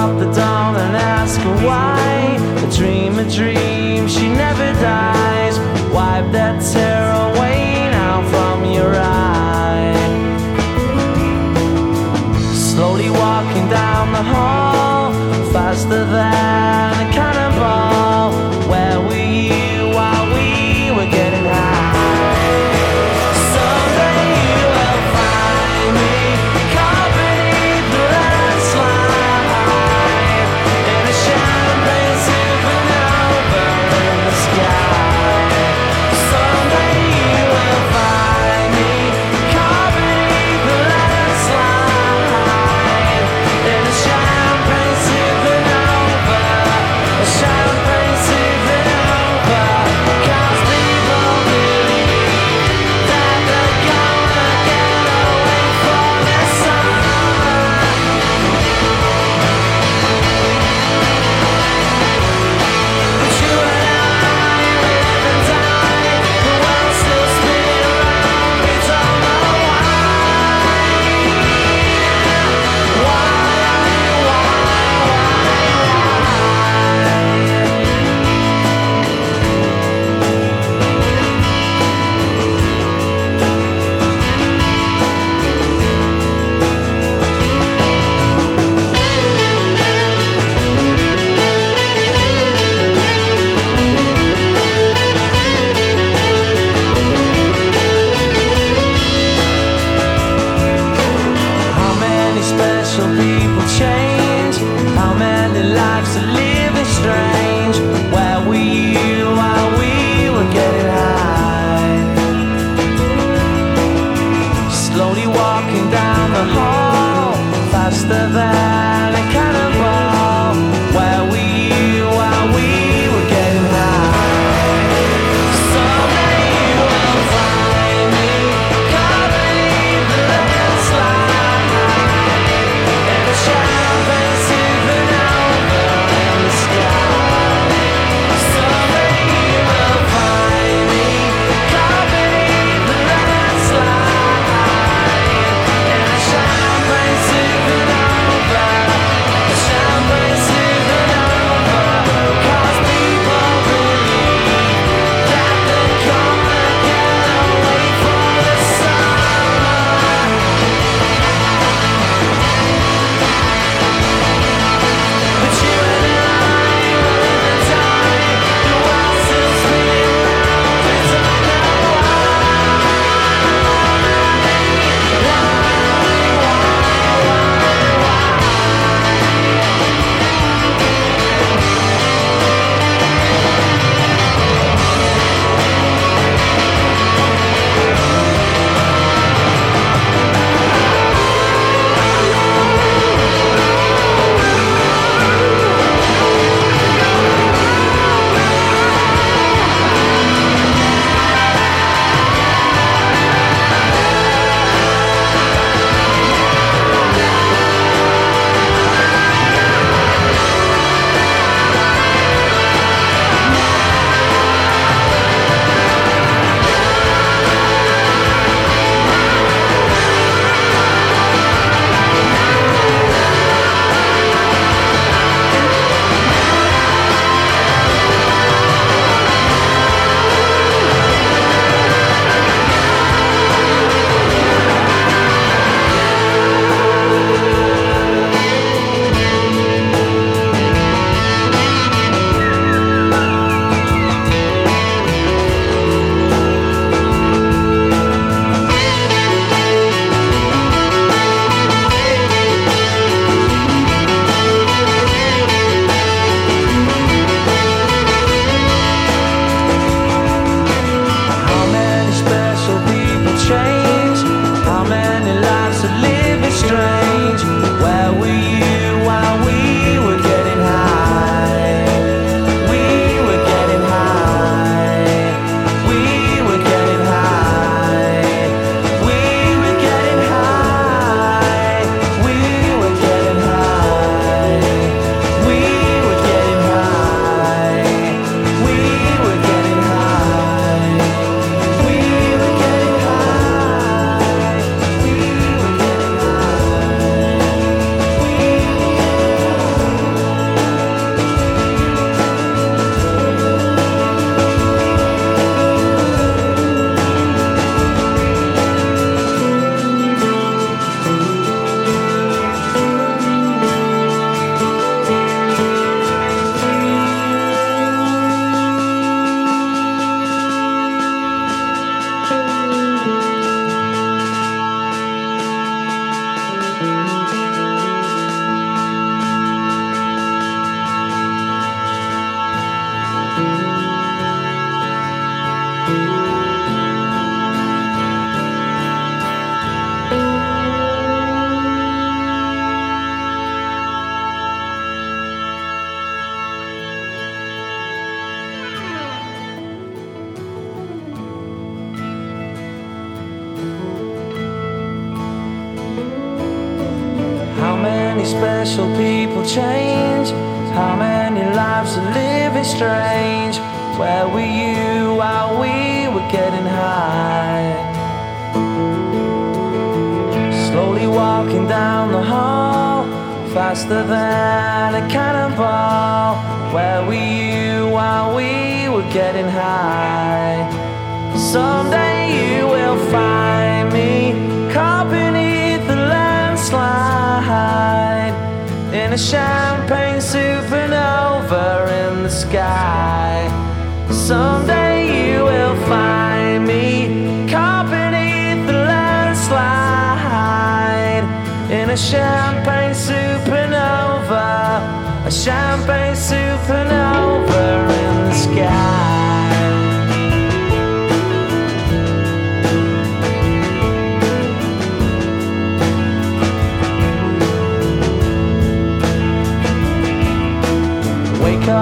up the dawn and ask her why. A dream, a dream, she never dies. Wipe that tear away now from your eye. Slowly walking down the hall, faster than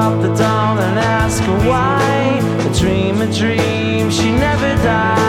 up the doll and ask her why. A dream, a dream, she never died.